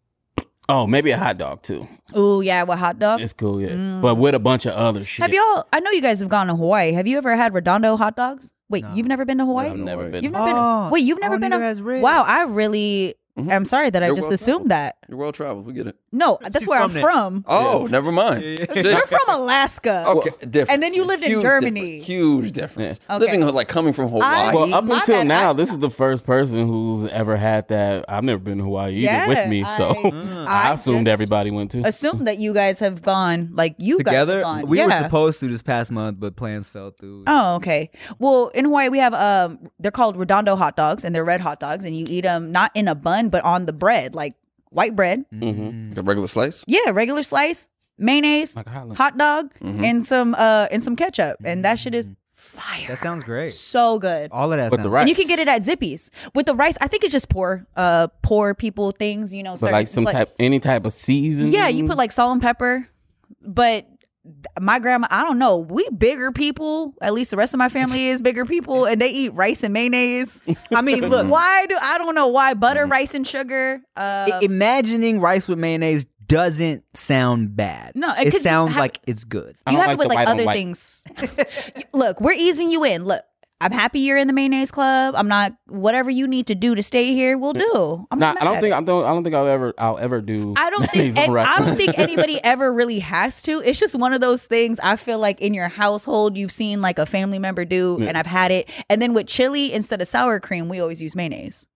Oh, maybe a hot dog too. Ooh, yeah, with hot dog. It's cool, yeah. Mm. But with a bunch of other shit. Have y'all? I know you guys have gone to Hawaii. Have you ever had Redondo hot dogs? Wait, No. you've never been to Hawaii? I've never been. You've never been. Oh, Wait, you've never oh, been. To, has wow, I really Mhm. am sorry that I You're just well assumed traveled. that. You're well traveled. We get it. No, that's She's where from I'm there. from. Oh, never mind. You're from Alaska. Okay, different. And then you lived in Huge Germany. difference. Huge difference. Yeah. Okay. Living like coming from Hawaii. I- Well, up My until bad, now, I- this is the first person who's ever had that. I've never been to Hawaii either Yeah, with me, so I- I, I assumed just everybody went to. Assume that you guys have gone, like you together. guys have gone. We were Yeah. supposed to this past month, but plans fell through. Oh, okay. Well, in Hawaii, we have um, they're called redondo hot dogs, and they're red hot dogs, and you eat them not in a bun, but on the bread, like white bread. Mhm. Like a regular slice. Yeah, regular slice, mayonnaise, Like hot- hot dog, Mhm. and some uh, and some ketchup, and that shit is fire. That sounds great. so good. All of that. But the rice, And you can get it at Zippy's with the rice. I think it's just poor, uh, poor people things. You know, but certain- like some type, any type of season. Yeah, you put like salt and pepper, but my grandma, I don't know. We bigger people. At least the rest of my family is bigger people, and they eat rice and mayonnaise. I mean, look. why do I don't know why butter, rice, and sugar? Uh, i- imagining rice with mayonnaise doesn't sound bad. No, it 'cause you sounds have- like it's good. I you don't have like it with the like white on other things. Look, we're easing you in. Look, I'm happy you're in the mayonnaise club. I'm not. Whatever you need to do to stay here, we'll do. I'm Nah, not I don't think I don't. I don't think I'll ever. I'll ever do. I don't think. And. I don't think anybody ever really has to. It's just one of those things. I feel like in your household, you've seen like a family member do, Yeah. and I've had it. And then with chili, instead of sour cream, we always use mayonnaise.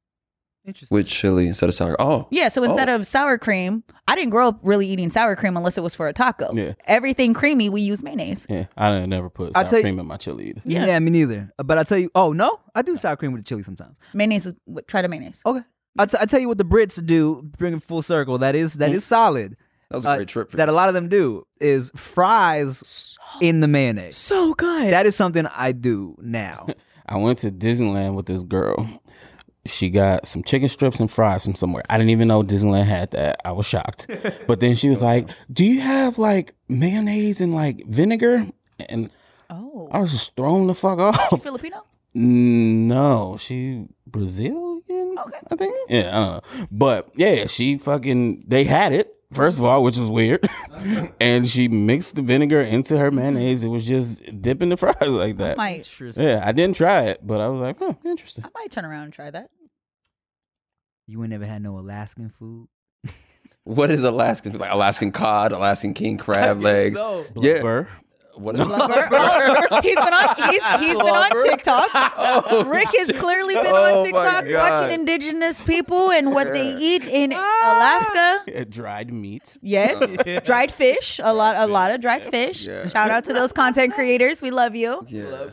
Interesting. With chili instead of sour. Oh, Yeah, so instead Oh. of sour cream, I didn't grow up really eating sour cream unless it was for a taco. Yeah. Everything creamy, we use mayonnaise. Yeah, I didn't never put I'll sour tell you- cream in my chili either. Yeah. me neither. Uh, But I tell you, oh no, I do sour cream with the chili sometimes. Mayonnaise, is- try the mayonnaise. Okay. I t- I tell you what the Brits do, bring it full circle. That is that is solid. that was a Uh, great trip. For That you. a lot of them do is fries in the mayonnaise. So good. That is something I do now. I went to Disneyland with this girl. She got some chicken strips and fries from somewhere. I didn't even know Disneyland had that. I was shocked. But then she was like, "Do you have like mayonnaise and like vinegar?" And oh, I was just thrown the fuck off. Filipino? No, she Brazilian. Okay. I think. Mm. Yeah, I don't know. But yeah, she fucking they had it first of all, which was weird, and she mixed the vinegar into her mayonnaise. It was just dipping the fries like that. Might Yeah, I didn't try it, but I was like, huh, interesting. I might turn around and try that. You ain't never had no Alaskan food? what is Alaskan? Like Alaskan cod, Alaskan king crab legs. Yeah. Blubber. What is Oh, he's been on he's, he's been on TikTok. Rick has clearly been Oh on TikTok watching indigenous people and what they eat in Alaska. Yeah, dried meat. Yes, oh. dried fish. A lot, a lot of dried fish. Yeah. Shout out to those content creators. We love you. Yeah.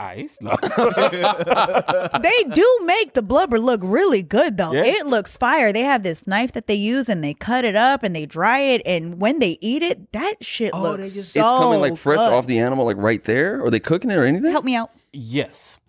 Ice. No. They do make the blubber look really good, though. Yeah. It looks fire. They have this knife that they use, and they cut it up and they dry it. And when they eat it, that shit Oh, looks just- so it's coming like fresh good. off the animal, like right there. Are they cooking it or anything? Help me out. yes.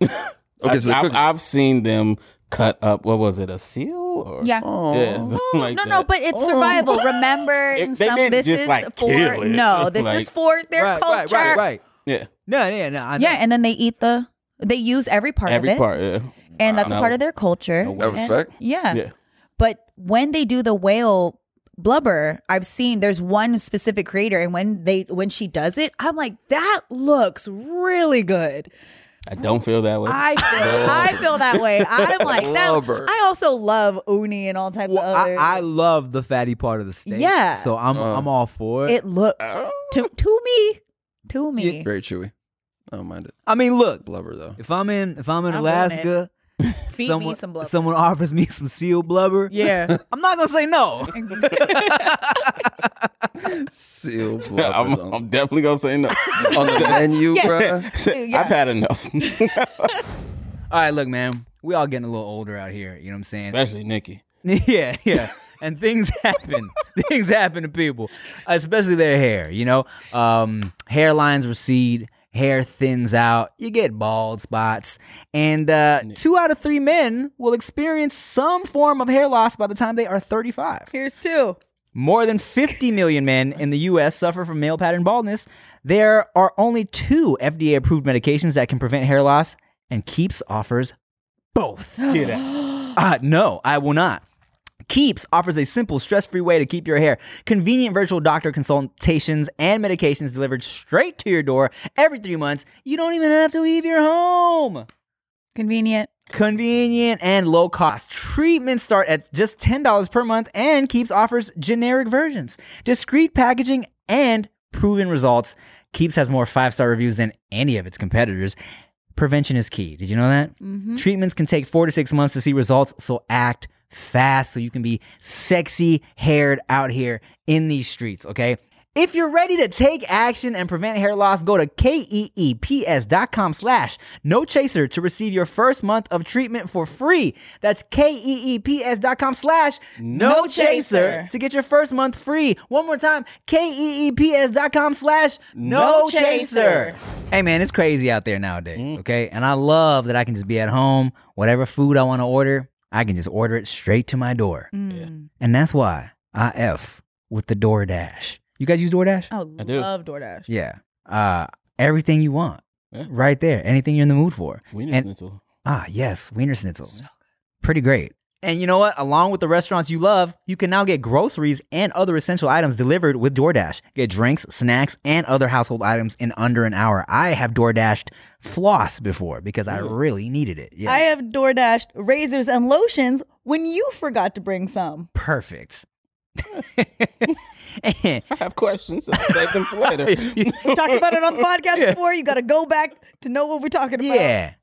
Okay, so they're I've seen them cut up. What was it? A seal? Or Yeah. Oh. Yeah, like no, that. no, but it's oh. survival. Remember, It- in some, this just, is like, for it. no, this Like- is for their right, culture. right, right, right. Yeah. No, yeah, no. I know. Yeah, and then they eat the. They use every part Every of it, part. Yeah. and that's a part of their culture. No Out of And- respect. yeah. Yeah. But when they do the whale blubber, I've seen there's one specific creator, and when they when she does it, I'm like, that looks really good. I don't feel that way. I feel, I feel that way. I'm like that. Blubber. I also love uni and all types Well, of other. I, I love the fatty part of the steak. Yeah. So I'm Uh. I'm all for it. it looks to to me, to me. Very chewy. I don't mind it. I mean, look, Blubber though. if I'm in if I'm in I'm willing it. Alaska, Feed someone, me some blubber. someone offers me some seal blubber. Yeah. I'm not gonna say no. Seal I'm, blubber on, I'm definitely gonna say no. on the menu, Yeah. bruh. Yeah. I've had enough, All right, look, man, we all getting a little older out here. You know what I'm saying? especially Nikki. Yeah, yeah. And things happen. things happen to people, especially their hair. You know, um, hairlines recede, hair thins out, you get bald spots, and uh, two out of three men will experience some form of hair loss by the time they are 35. Here's two. More than 50 million men in the US suffer from male pattern baldness. There are only two FDA approved medications that can prevent hair loss, and Keeps offers both. Get out. Uh, no, I will not. Keeps offers a simple, stress free way to keep your hair. Convenient virtual doctor consultations and medications delivered straight to your door every three months. You don't even have to leave your home. Convenient. Convenient and low cost. Treatments start at just $10 per month and Keeps offers generic versions, discreet packaging, and proven results. Keeps has more five star reviews than any of its competitors. Prevention is key. Did you know that? Mm-hmm. Treatments can take four to six months to see results, so act fast so you can be sexy haired out here in these streets, okay? If you're ready to take action and prevent hair loss, go to E keeps.com slash no chaser to receive your first month of treatment for free. That's E keeps.com slash no chaser to get your first month free. One more time, E keeps.com slash no chaser. Hey man, it's crazy out there nowadays, mm-hmm. okay? And I love that I can just be at home, whatever food I want to order, I can just order it straight to my door. Mm. And that's why I F with the DoorDash. You guys use DoorDash? Oh, I do. love DoorDash. Yeah. Uh everything you want. Yeah. Right there. Anything you're in the mood for. Wiener And- schnitzel. Ah, yes, Wiener Schnitzel. Pretty great. And you know what? Along with the restaurants you love, you can now get groceries and other essential items delivered with DoorDash. Get drinks, snacks, and other household items in under an hour. I have DoorDashed floss before because I really needed it. Yeah. I have DoorDashed razors and lotions when you forgot to bring some. Perfect. I have questions. I'll save them for later. We talked about it on the podcast before. You got to go back to know what we're talking about. Yeah.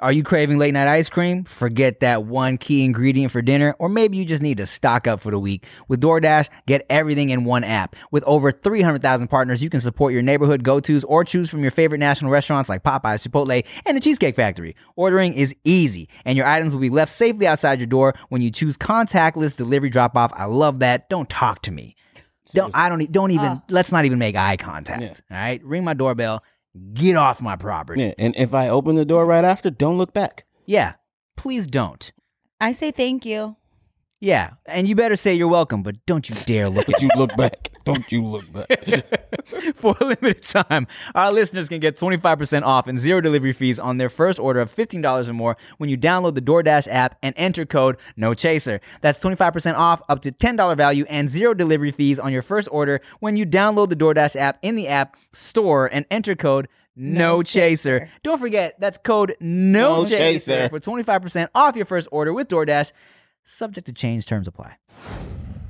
Are you craving late night ice cream? Forget that one key ingredient for dinner, or maybe you just need to stock up for the week. With DoorDash, get everything in one app. With over 300,000 partners, you can support your neighborhood go tos or choose from your favorite national restaurants like Popeyes, Chipotle, and the Cheesecake Factory. Ordering is easy, and your items will be left safely outside your door when you choose contactless delivery drop off. I love that. Don't talk to me. Don't I don't don't even ah. let's not even make eye contact. All right, ring my doorbell. Get off my property. Yeah, and if I open the door right after, don't look back. Yeah, please don't. I say thank you. Yeah, and you better say you're welcome, but don't you dare look But you look back. Don't you look back. For a limited time, our listeners can get 25% off and zero delivery fees on their first order of $15 or more when you download the DoorDash app and enter code NOCHASER. That's 25% off up to $10 value and zero delivery fees on your first order when you download the DoorDash app in the app store and enter code no chaser. Don't forget, that's code no, No chaser Chaser. for 25% off your first order with DoorDash. Subject to change, terms apply.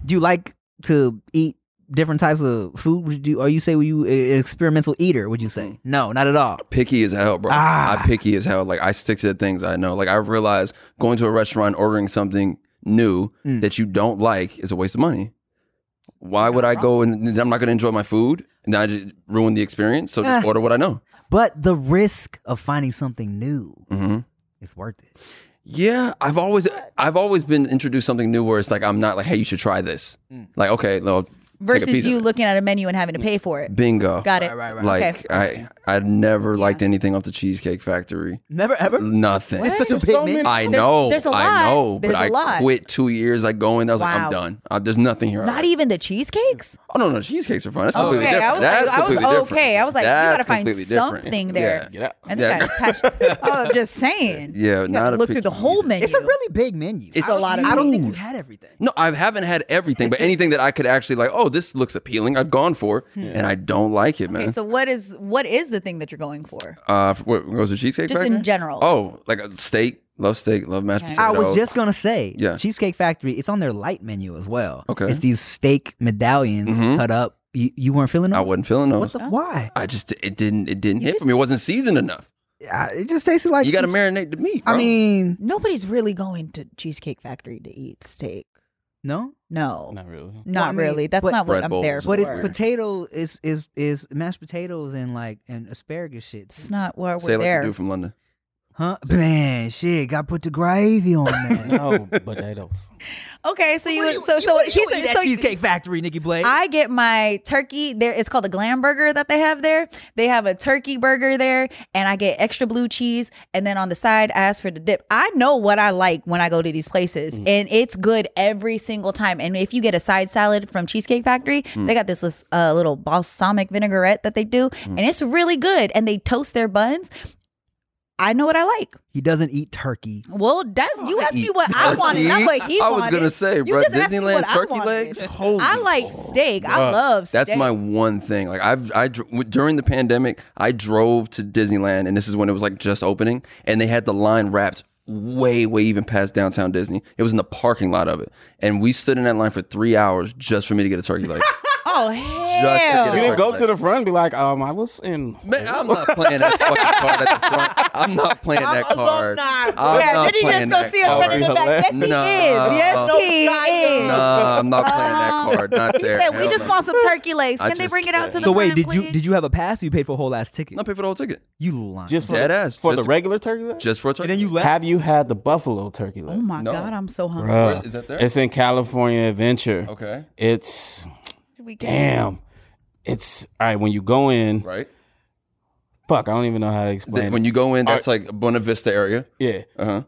Do you like to eat different types of food? Would you, or you say were you an experimental eater? Would you say no, not at all? picky as hell, bro. Ah. I picky as hell. Like I stick to the things I know. Like I realize going to a restaurant ordering something new Mm. that you don't like is a waste of money. Why would I go and I'm not going to enjoy my food and I just ruin the experience? So just Ah. order what I know. But the risk of finding something new hmm is worth it. Yeah, I've always I've always been introduced something new where it's like I'm not like, hey, you should try this. Mm. Like, okay, well, Versus you looking at a menu and having to pay for it. bingo. Got it. Right, right, right. Like Okay. I I never liked anything off the Cheesecake Factory. Never ever. Nothing. It's such a big so menu. I know. there's a lot. I know. There's but a I lot. quit two years like going. I was like, I'm done. Uh, there's nothing here. Not like. even the cheesecakes? Oh no, no, cheesecakes are fun. That's completely Okay, different. I was That's like, I was completely different. okay. I was like, you gotta find completely different. something there. Yeah. Get out. And Yeah. then I patch- I'm just saying. Yeah, you not look through the whole menu. It's a really big menu. It's a lot of I don't think you've had everything. No, I haven't had everything, but anything that I could actually like, oh, this looks appealing. I've gone for, and I don't like it, man. Okay, so what is what is the thing that you're going for? uh, for- what goes to cheesecake? Just Factory? in general. Oh, like a steak. Love steak. Love mashed Okay. potatoes. I was just gonna say, Yeah. Cheesecake Factory. It's on their light menu as well. Okay. it's these steak medallions Mhm. cut up. You, you weren't feeling those? I wasn't feeling What those. the, why? I just it didn't it didn't You hit just- for me. It wasn't seasoned enough. Uh, it just tasted like You got to marinate the meat. Bro. I mean, Nobody's really going to Cheesecake Factory to eat steak. No. No, Not really. not Well, I mean, really. That's but- not what I'm bowls there for. But it's Or- potato is is is mashed potatoes and like and asparagus shit. It's not what we're like there. the dude from London. Huh? Man, shit, got put the gravy on that. No potatoes. Okay, so you, so so you he's eat that so Cheesecake Factory, Nikki Blake. I get my turkey there. It's called a glam burger that they have there. They have a turkey burger there, and I get extra blue cheese. And then on the side, I ask for the dip. I know what I like when I go to these places, mm. and it's good every single time. And if you get a side salad from Cheesecake Factory, mm. they got this uh, little balsamic vinaigrette that they do, mm. and it's really good. And they toast their buns. I know what I like. he doesn't eat turkey. Well, that you asked me what I wanted, not what he I wanted. was gonna say, You bro, just asked me Disneyland what I turkey wanted. legs. I like steak. I love steak. That's my one thing. Like I've I during the pandemic, I drove to Disneyland, and this is when it was like just opening, and they had the line wrapped way, way even past downtown Disney. It was in the parking lot of it, and we stood in that line for three hours just for me to get a turkey leg. Oh hell! You didn't go to the front and be like, um, I was in. Man, I'm not playing that fucking card at the front. I'm not playing that card. I'm yeah, not did he just go see us card. running the back? Yes, he Nah. is. Yes, he is. Nah, I'm not playing that card. Not there. He said, "We just want some turkey legs. Can they bring it out to the So wait, did you did you have a pass? You paid for a whole ass ticket. I paid for the whole ticket You lying. Just for Dead ass. for the regular turkey leg? just for a turkey. and then you left. Have you had the buffalo turkey leg? Oh my god, I'm so hungry. Bruh. Where- is that there? It's in California Adventure. Okay. It's We can- damn. It's all right when you go in. Right. Fuck, I don't even know how to explain. when it. you go in, that's like Buena Vista area. yeah, Uh huh.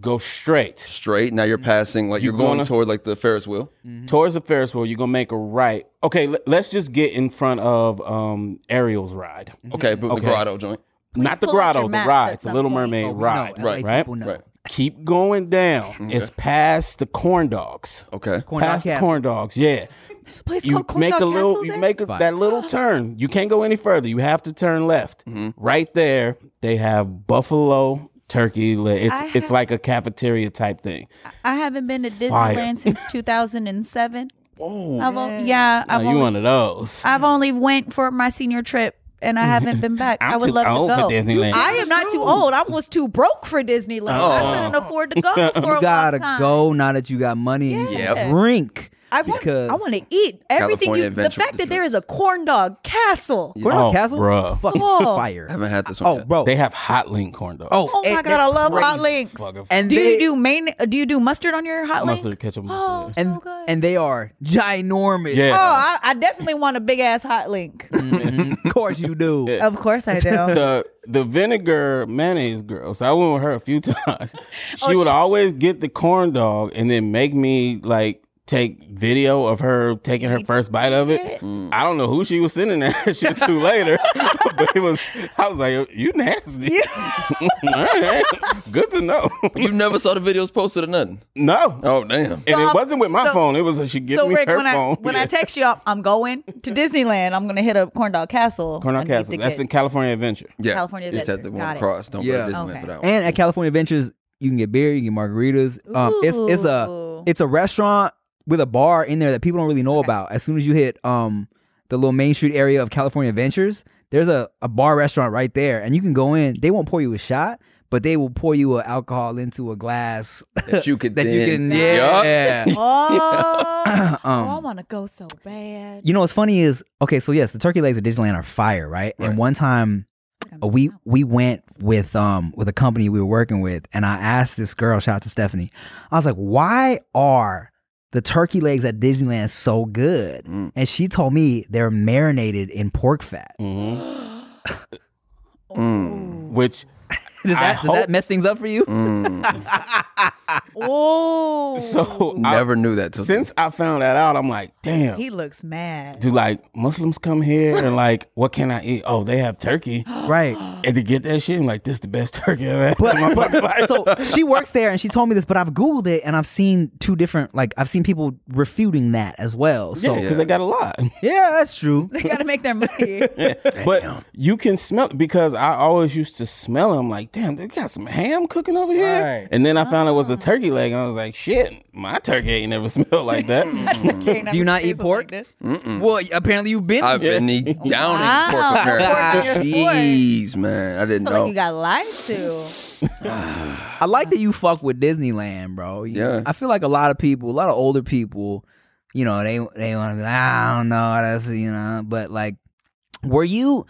go straight Straight. Now you're passing. Like You you're going gonna- toward like the Ferris wheel. towards the Ferris wheel. You're gonna make a right. Okay, let, us just get in front of um Ariel's ride. Okay, but Okay. the grotto joint. Not the pull out grotto, the maps ride, at the some Little point. Mermaid Oh, we know. ride. LA Right, people right, know. Right. Keep going down. It's past the corn dogs. Okay. Corn dog past the Castle. corn dogs. Yeah. There's a place you called make Dog a little Castle you there? make a, that little turn you can't go any further you have to turn left mm-hmm. right there they have buffalo turkey leg. it's I it's have- like a cafeteria type thing I haven't been to Fire. Disneyland since 2007. oh I've o- yeah, I've you only, one of those I've only went for my senior trip and I haven't been back. I'm I would too love old to for go. Disneyland. I am not too old. I was too broke for Disneyland. I Oh. couldn't afford to go for a You gotta long time. go now that you got money and you Yeah. can drink. I want, I want to eat everything. California You, the fact that there is a corn dog castle. Corn Dog Oh, Castle, bruh. fucking Oh. fire. I haven't had this one. Oh, yet. bro. they have hot link corn dogs Oh, Oh my god, I love hot links. And Do they, you do main? Do you do mustard on your hot link? mustard ketchup Oh, so and good. and they are ginormous. Yeah. oh, I, I definitely want a big ass hot link. Mhm. of course you do. of course I do. the the vinegar mayonnaise girl. So I went with her a few times. She Oh, would she- always get the corn dog and then make me like take video of her taking her first bite of it. I don't know who she was sending that shit to later, but it was. I was like, "You nasty." All right. Good to know. You never saw the videos posted or nothing. no. Oh damn. And So, it wasn't with my so- phone. It was she gave So me Rick, her when I phone. when I text you, I'm, I'm going to Disneyland. I'm gonna hit up Corn Dog Castle. Corn I Dog Castle. That's in California Adventure. Yeah. California It's at Adventure. the Got one it. across. Don't Yeah. go to Disneyland Okay. for that one. And at California Adventures, you can get beer, you can get margaritas. Um, it's it's a it's a restaurant with a bar in there that people don't really know about. As soon as you hit um the little Main Street area of California Adventures, there's a, a bar restaurant right there, and you can go in. They won't pour you a shot, but they will pour you a alcohol into a glass That you could that you can Yup. yeah. Oh, oh, I um, want to go so bad. you know what's funny is okay, so yes, the turkey legs at Disneyland are fire, right? Right. And one time we we went with um with a company we were working with, and I asked this girl, shout out to Stephanie, I was like, why are the turkey legs at Disneyland so good? Mm. And she told me they're marinated in pork fat. hmm Mm. Which Does that, does that mess things up for you? Mm. Oh, so I- Never knew that. Till since I found that out, I'm like, damn. he looks mad. do like Muslims come here and like, what can I eat? Oh, they have turkey. right. And to get that shit, I'm like, this is the best turkey I've had. But, in my fucking life. but so she works there and she told me this, but I've Googled it and I've seen two different, like, I've seen people refuting that as well. So, yeah, because they got a lot. yeah, that's true. They got to make their money. But you can smell it because I always used to smell them like, damn, they got some ham cooking over here. Right. And then I found it was a turkey leg, and I was like, shit, my turkey ain't never smelled like that. Do you not eat pork? Well, apparently you've been. I've been eat down Wow. in pork apparently. Pork in your fork. Jeez, man. I didn't I feel like know. you got lied to. I like that you fuck with Disneyland, bro. You- Yeah. I feel like a lot of people, a lot of older people, you know, they they want to be like, I don't know, that's you know, but like, were you?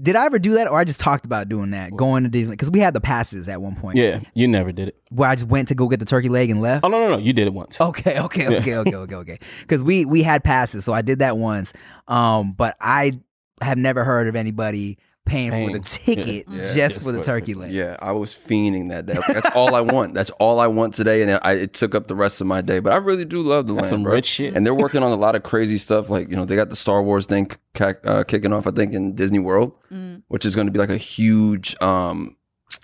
Did I ever do that, or I just talked about doing that, going to Disneyland? Because we had the passes at one point. Yeah, you never did it. where I just went to go get the turkey leg and left. Oh no, no, no, you did it once. Okay, okay, okay, okay, okay, okay. Because we we had passes, so I did that once. Um, but I have never heard of anybody paying, for the ticket Yeah. just Just for the turkey leg. Yeah, I was fiending that day. That's all I want. That's all I want today, and I, it took up the rest of my day. But I really do love the That's land, some bro. rich shit. And they're working on a lot of crazy stuff. Like you know, they got the Star Wars thing ca- uh, kicking off. I think in Disney World, which is going to be like a huge, um,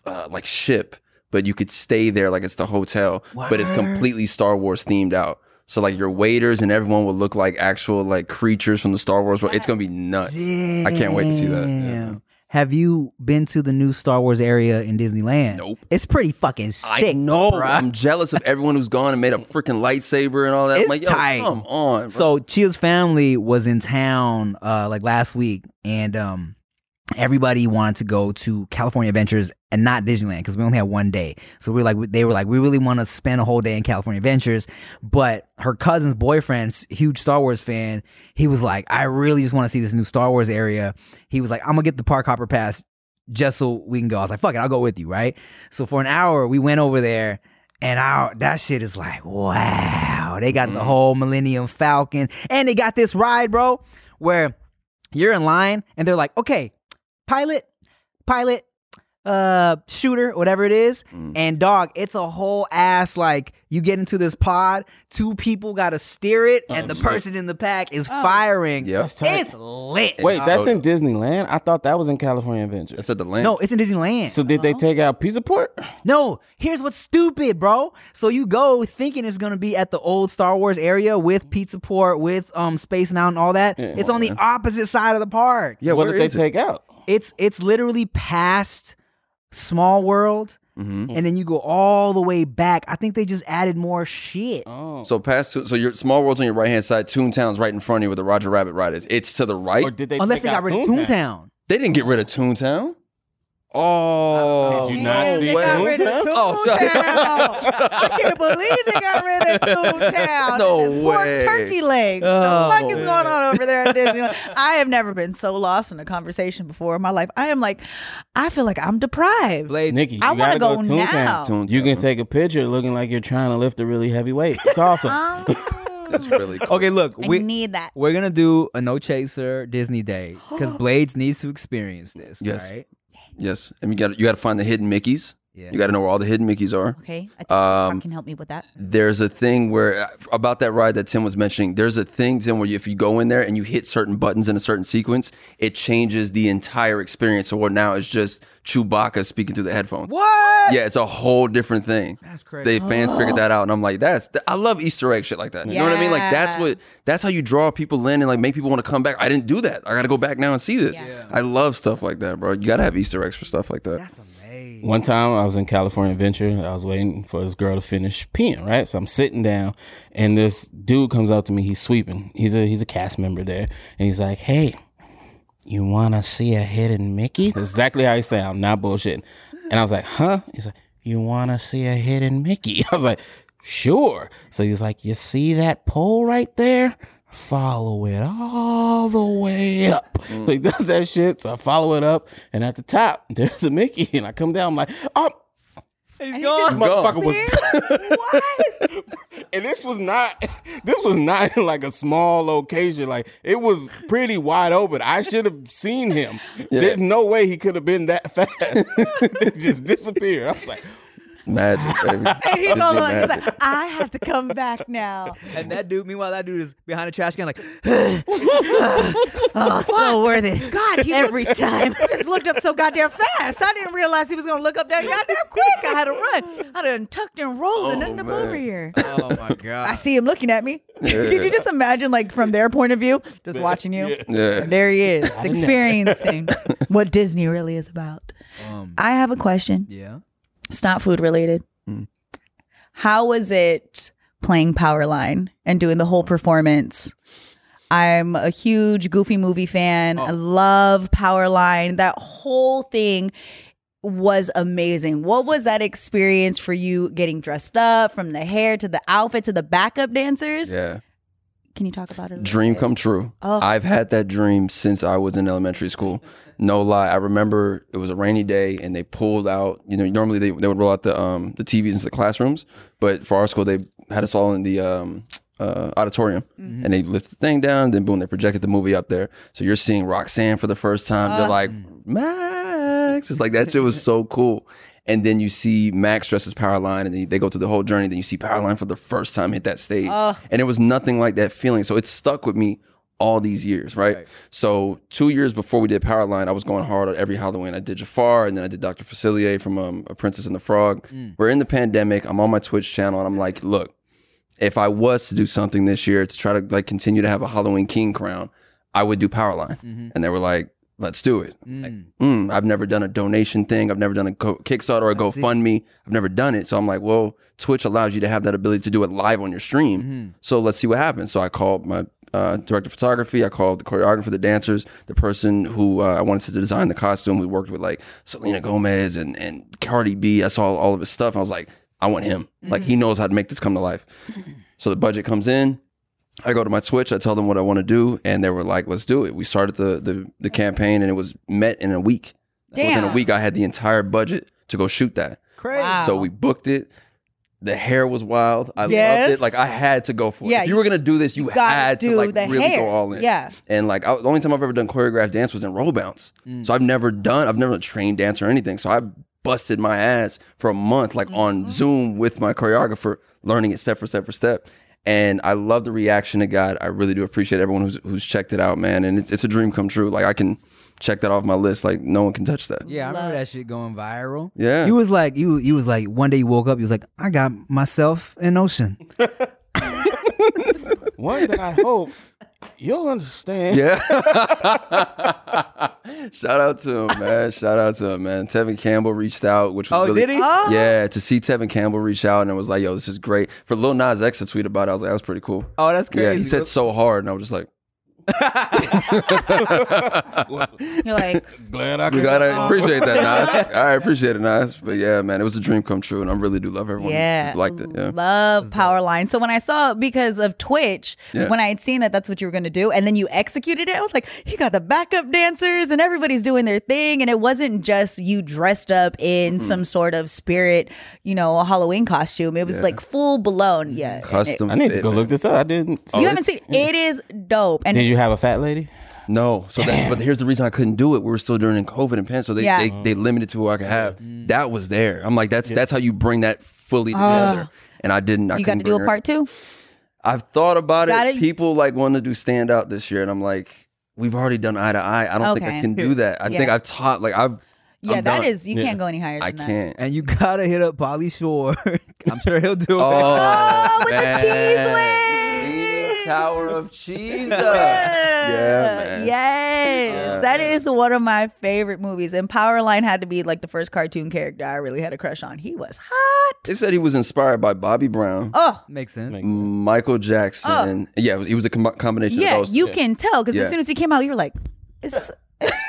uh, like ship, but you could stay there like it's the hotel, but it's completely Star Wars themed out. So like your waiters and everyone will look like actual like creatures from the Star Wars world. It's gonna be nuts. I can't wait to see that. Yeah. Have you been to the new Star Wars area in Disneyland? Nope. It's pretty fucking sick. I know. bruh. I'm jealous of everyone who's gone and made a freaking lightsaber and all that. It's I'm like, yo, tight. come on. So Chia's family was in town uh like last week and um everybody wanted to go to California Adventures and not Disneyland because we only had one day. So we were like they were like we really want to spend a whole day in California Adventures, but her cousin's boyfriend's huge Star Wars fan. He was like, I really just want to see this new Star Wars area. He was like, I'm gonna get the park hopper pass just so we can go. I was like, fuck it, I'll go with you, right? So for an hour, we went over there, and I, that shit is like, wow. They got the mm-hmm. whole Millennium Falcon, and they got this ride, bro, where you're in line, and they're like, okay, pilot, pilot, uh, shooter, whatever it is, and dog, it's a whole ass like you get into this pod, two people got to steer it, and the person in the pack is firing. Yep. It's lit. Wait, that's So- in Disneyland. I thought that was in California Adventure. That's at the land. no, it's in Disneyland. So did they take out Pizza Port? No, here's what's stupid, bro. So you go thinking it's gonna be at the old Star Wars area with Pizza Port, with um Space Mountain, all that. it's on the opposite side of the park. Yeah, what where did they is it? take out? It's it's literally past Small World, Mm-hmm. and then you go all the way back. I think they just added more shit. Oh. So past, so your small world's on your right hand side. Toontown's right in front of you where the Roger Rabbit ride is. It's to the right. Or did they Unless take they got out rid of Toontown? Toontown. they didn't get rid of Toontown. Oh, Did you not Yeah, see they got rid of oh, Toontown? Oh, shut Toontown. I can't believe they got rid of Toontown. No way. turkey legs. Oh, the fuck is going on over there at Disneyland? I have never been so lost in a conversation before in my life. I am like, I feel like I'm deprived. Blades. Nikki, I wanna gotta go Toontown. now. Toontown. You can take a picture looking like you're trying to lift a really heavy weight. It's awesome. Um, That's really cool. Okay, look, I we need that. we're gonna do a no chaser Disney day because Blades needs to experience this. Yes. Right? Yes, and you got you got to find the hidden Mickey's. Yeah. You got to know where all the hidden Mickey's are. Okay, I think Um, can help me with that. There's a thing where uh, about that ride that Tim was mentioning. There's a thing Tim where you, if you go in there and you hit certain buttons in a certain sequence, it changes the entire experience. So what now is just Chewbacca speaking through the headphones. What? Yeah, it's a whole different thing. That's crazy. They fans figured oh. that out, and I'm like, that's I love Easter egg shit like that. You know what I mean? Like that's what that's how you draw people in and like make people want to come back. I didn't do that. I got to go back now and see this. Yeah. I love stuff like that, bro. You got to have Easter eggs for stuff like that. That's amazing. One time I was in California Adventure. I was waiting for this girl to finish peeing, right? So I'm sitting down and this dude comes up to me. He's sweeping. He's a he's a cast member there. And he's like, Hey, you wanna see a hidden Mickey? That's exactly how he said, I'm not bullshitting. And I was like, huh? He's like, You wanna see a hidden Mickey? I was like, Sure. So he was like, You see that pole right there? Follow it all the way up. So he does that shit. So I follow it up, and at the top, there's a Mickey. And I come down, I'm like, oh, He's And he gone. motherfucker was what? and this was not this was not in like a small location. Like it was pretty wide open. I should have seen him. There's no way he could have been that fast. Just disappeared. I was like Magic, baby. And he's all like, he's magic. like, I have to come back now. And that dude, meanwhile, that dude is behind a trash can, like, oh, so worth it. God, he every looked- time. He just looked up so goddamn fast. I didn't realize he was gonna look up that goddamn quick. I had to run. I done tucked and rolled and Oh, ended up over here. Oh my god. I see him looking at me. Could you just imagine, like from their point of view, just watching you? Yeah. And there he is, experiencing what Disney really is about. Um, I have a question. yeah. It's not food related. Hmm. How was it playing Powerline and doing the whole oh. performance? I'm a huge Goofy movie fan. I oh. love Powerline. That whole thing was amazing. What was that experience for you getting dressed up from the hair to the outfit to the backup dancers? Yeah. Can you talk about it? Dream come true. Oh. I've had that dream since I was in elementary school. No lie. I remember it was a rainy day and they pulled out, you know, normally they, they would roll out the um the TVs into the classrooms, but for our school they had us all in the um uh, auditorium and they lifted the thing down, then boom, they projected the movie up there. So you're seeing Roxanne for the first time. They're like, Max. It's like that shit was so cool. And then you see Max dressed as Powerline, and then they go through the whole journey. Then you see Powerline for the first time hit that stage, and it was nothing like that feeling. So it stuck with me all these years, right? So two years before we did Powerline, I was going hard on every Halloween. I did Jafar, and then I did Dr. Facilier from um, A Princess and the Frog. We're in the pandemic. I'm on my Twitch channel, and I'm like, look, if I was to do something this year to try to like continue to have a Halloween King crown, I would do Powerline. And they were like, let's do it. Like, mm, I've never done a donation thing. I've never done a Kickstarter or a GoFundMe. I've never done it. So I'm like, well, Twitch allows you to have that ability to do it live on your stream. So let's see what happens. So I called my uh, director of photography. I called the choreographer, the dancers, the person who uh, I wanted to design the costume. We worked with like Selena Gomez and, and Cardi B. I saw all of his stuff. I was like, I want him. Like he knows how to make this come to life. So the budget comes in. I go to my Twitch. I tell them what I want to do, and they were like, "Let's do it." We started the the, the campaign, and it was met in a week. Within a week, I had the entire budget to go shoot that. Crazy. Wow. So we booked it. The hair was wild. I loved it. Like I had to go for it. Yeah, if you were gonna do this, you, gotta had to like the really hair. go all in. Yeah. And like I, the only time I've ever done choreographed dance was in roll bounce. Mm. So I've never done. I've never trained dance or anything. So I busted my ass for a month, like Mm-hmm. on Zoom with my choreographer, learning it step for step for step. And I love the reaction it got. I really do appreciate everyone who's who's checked it out, man. And it's, it's a dream come true. Like I can check that off my list. Like no one can touch that. Yeah, I remember that shit going viral. Yeah. You was like you you was like one day you woke up, you was like, I got myself an ocean. One that I hope you'll understand. Yeah. Shout out to him, man. Shout out to him, man. Tevin Campbell reached out, which was Oh, really did he? Oh. yeah. To see Tevin Campbell reach out and it was like, yo, this is great. For Lil Nas X to tweet about it, I was like, that was pretty cool. Oh, that's crazy. Yeah, he said so hard, and I was just like, You're like, Glad I we could. glad I appreciate that, Nas. I appreciate it, Nas. But yeah, man, it was a dream come true, and I really do love everyone yeah, who liked it. Yeah. love Powerline. So when I saw because of Twitch, Yeah. when I had seen that that's what you were going to do, and then you executed it, I was like, you got the backup dancers and everybody's doing their thing, and it wasn't just you dressed up in some sort of spirit, you know, a Halloween costume. It was Yeah. like full blown. Yeah, Custom. I need to go man. look this up. I didn't. You haven't seen it is dope, and Did it's- you have a fat lady? No, so that, but here's the reason I couldn't do it. We were still during COVID and pan, so they, Yeah. they they limited to who I could have. Mm. That was there. I'm like, that's that's how you bring that fully ah. together. and I didn't. I you got couldn't to do a bring her- part two. I've thought about Got it. it. People like want to do stand out this year, and I'm like, we've already done eye to eye. I don't think I Okay. can do that. I think Yeah. I've taught like I've. Yeah, I'm that done. is you Yeah. can't go any higher. Than I that. can't. and you gotta hit up Pauly Shore. I'm sure he'll do it. Oh, oh with the Cheez Whiz. Leaning Tower of cheese. Yeah. Yeah, man. Yes. Yeah, that man. is one of my favorite movies. And Powerline had to be like the first cartoon character I really had a crush on. He was hot. They said he was inspired by Bobby Brown, Oh, Makes sense. Michael Jackson. Oh. Yeah, it was- he was a com- combination yeah. of those. You can tell because Yeah. as soon as he came out, you were like, is this,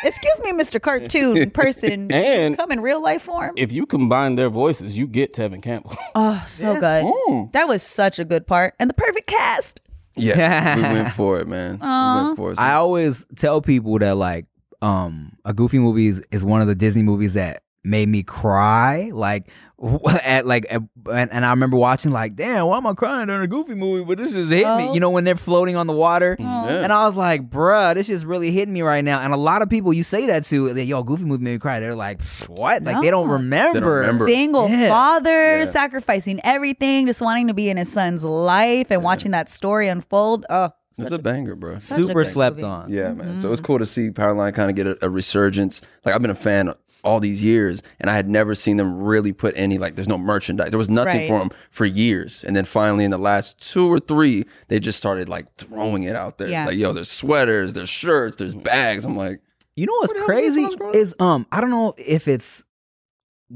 excuse me, Mr. Cartoon person. And- come in real life form. If you combine their voices, you get Tevin Campbell. oh, so good. Mm. That was such a good part. And the perfect cast. Yeah, we went for it, man. We went for it. I always tell people that like um a Goofy movie is, is one of the Disney movies that made me cry. Like at like at, and, and I remember watching like, damn, why am I crying during a Goofy movie? But this just hit me. Oh. You know when they're floating on the water. Mm, yeah. And I was like, bruh, this is really hitting me right now. And a lot of people you say that to, they, yo, Goofy movie made me cry. They're like, what? Like they don't No. remember. remember. Single Yeah. father, Yeah. sacrificing everything, just wanting to be in his son's life and watching that story unfold. Oh, it's a banger, bro. Super slept movie. on. Yeah, man. So it's mm-hmm. cool to see Powerline kind of get a, a resurgence. Like I've been a fan all these years, and I had never seen them really put any like. There's no merchandise. There was nothing Right. for them for years, and then finally in the last two or three, they just started like throwing it out there. Yeah. Like yo, there's sweaters, there's shirts, there's bags. I'm like, You know what's What the hell was crazy when I was growing up? is um I don't know if it's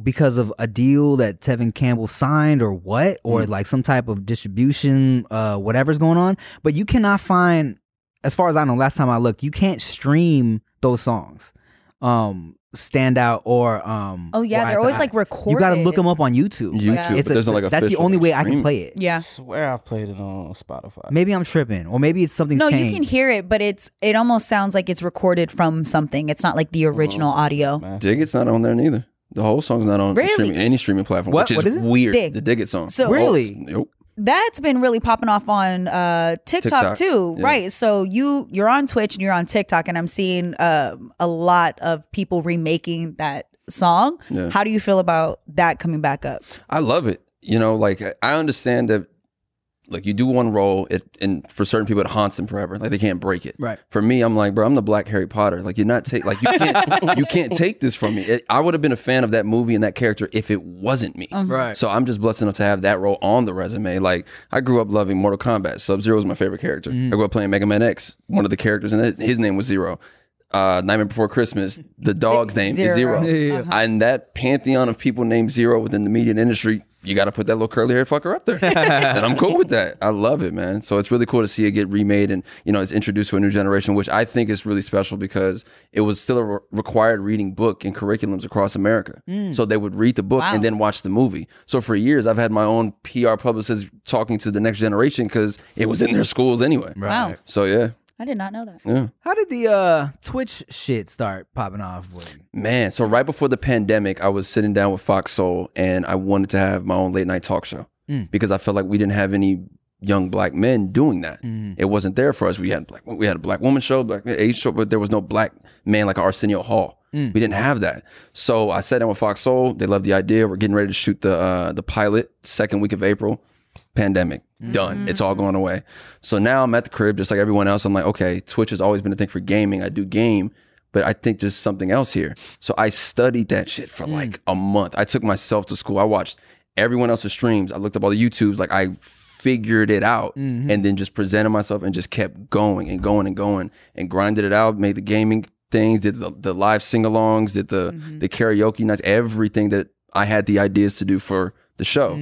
because of a deal that Tevin Campbell signed or what or like some type of distribution uh whatever's going on, but you cannot find as far as I know last time I looked, you can't stream those songs. Um stand out or um. Oh, yeah, they're always, I- like, You got to look them up on YouTube. YouTube, Yeah. it's but there's no, like, that's the only way I can play it. Yeah. I swear I've played it on Spotify. Maybe I'm tripping, or maybe it's something No, changed. you can hear it, but it's it almost sounds like it's recorded from something. It's not like the original audio. Man. Dig It's not on there neither. The whole song's not on Really? streaming, any streaming platform, What- which is, what is it? weird. Dig. The Dig It song. So- Really? Nope. That's been really popping off on uh, TikTok, TikTok, too, yeah. right? So you you're on Twitch and you're on TikTok, and I'm seeing um a lot of people remaking that song. Yeah. How do you feel about that coming back up? I love it. You know, like I understand that like you do one role, it and for certain people it haunts them forever. Like they can't break it. Right. For me, I'm like, bro, I'm the Black Harry Potter. Like you're not take like you can't you can't take this from me. It, I would have been a fan of that movie and that character if it wasn't me. Right. So I'm just blessed enough to have that role on the resume. Like I grew up loving Mortal Kombat. Sub Zero is my favorite character. I grew up playing Mega Man X. One of the characters in it, his name was Zero. Uh, Nightmare Before Christmas, the dog's name Zero. is Zero. Yeah. Uh-huh. And that pantheon of people named Zero within the media industry, you got to put that little curly haired fucker up there. and I'm cool with that. I love it, man. So it's really cool to see it get remade and, you know, it's introduced to a new generation, which I think is really special because it was still a re- required reading book in curriculums across America. Mm. So they would read the book Wow. and then watch the movie. So for years, I've had my own PR publicist talking to the next generation because it was in their schools anyway. Wow, So yeah, I did not know that. yeah. How did the uh Twitch shit start popping off? With you? Man, so right before the pandemic, I was sitting down with Fox Soul and I wanted to have my own late night talk show Mm. because I felt like we didn't have any young black men doing that. Mm. It wasn't there for us. We had black, we had a black woman show, black age show, but there was no black man like Arsenio Hall. Mm. We didn't have that. So I sat down with Fox Soul. They loved the idea. We're getting ready to shoot the uh, the pilot second week of April. Pandemic done. It's all mm. going away. So now I'm at the crib, just like everyone else. I'm like, okay, Twitch has always been a thing for gaming. I do game, but I think there's something else here. So I studied that shit for mm. like a month. I took myself to school. I watched everyone else's streams. I looked up all the YouTubes. Like I figured it out mm-hmm. and then just presented myself and just kept going and going and going and grinded it out, made the gaming things, did the, the live sing-alongs, did the mm-hmm. the karaoke nights, everything that I had the ideas to do for the show.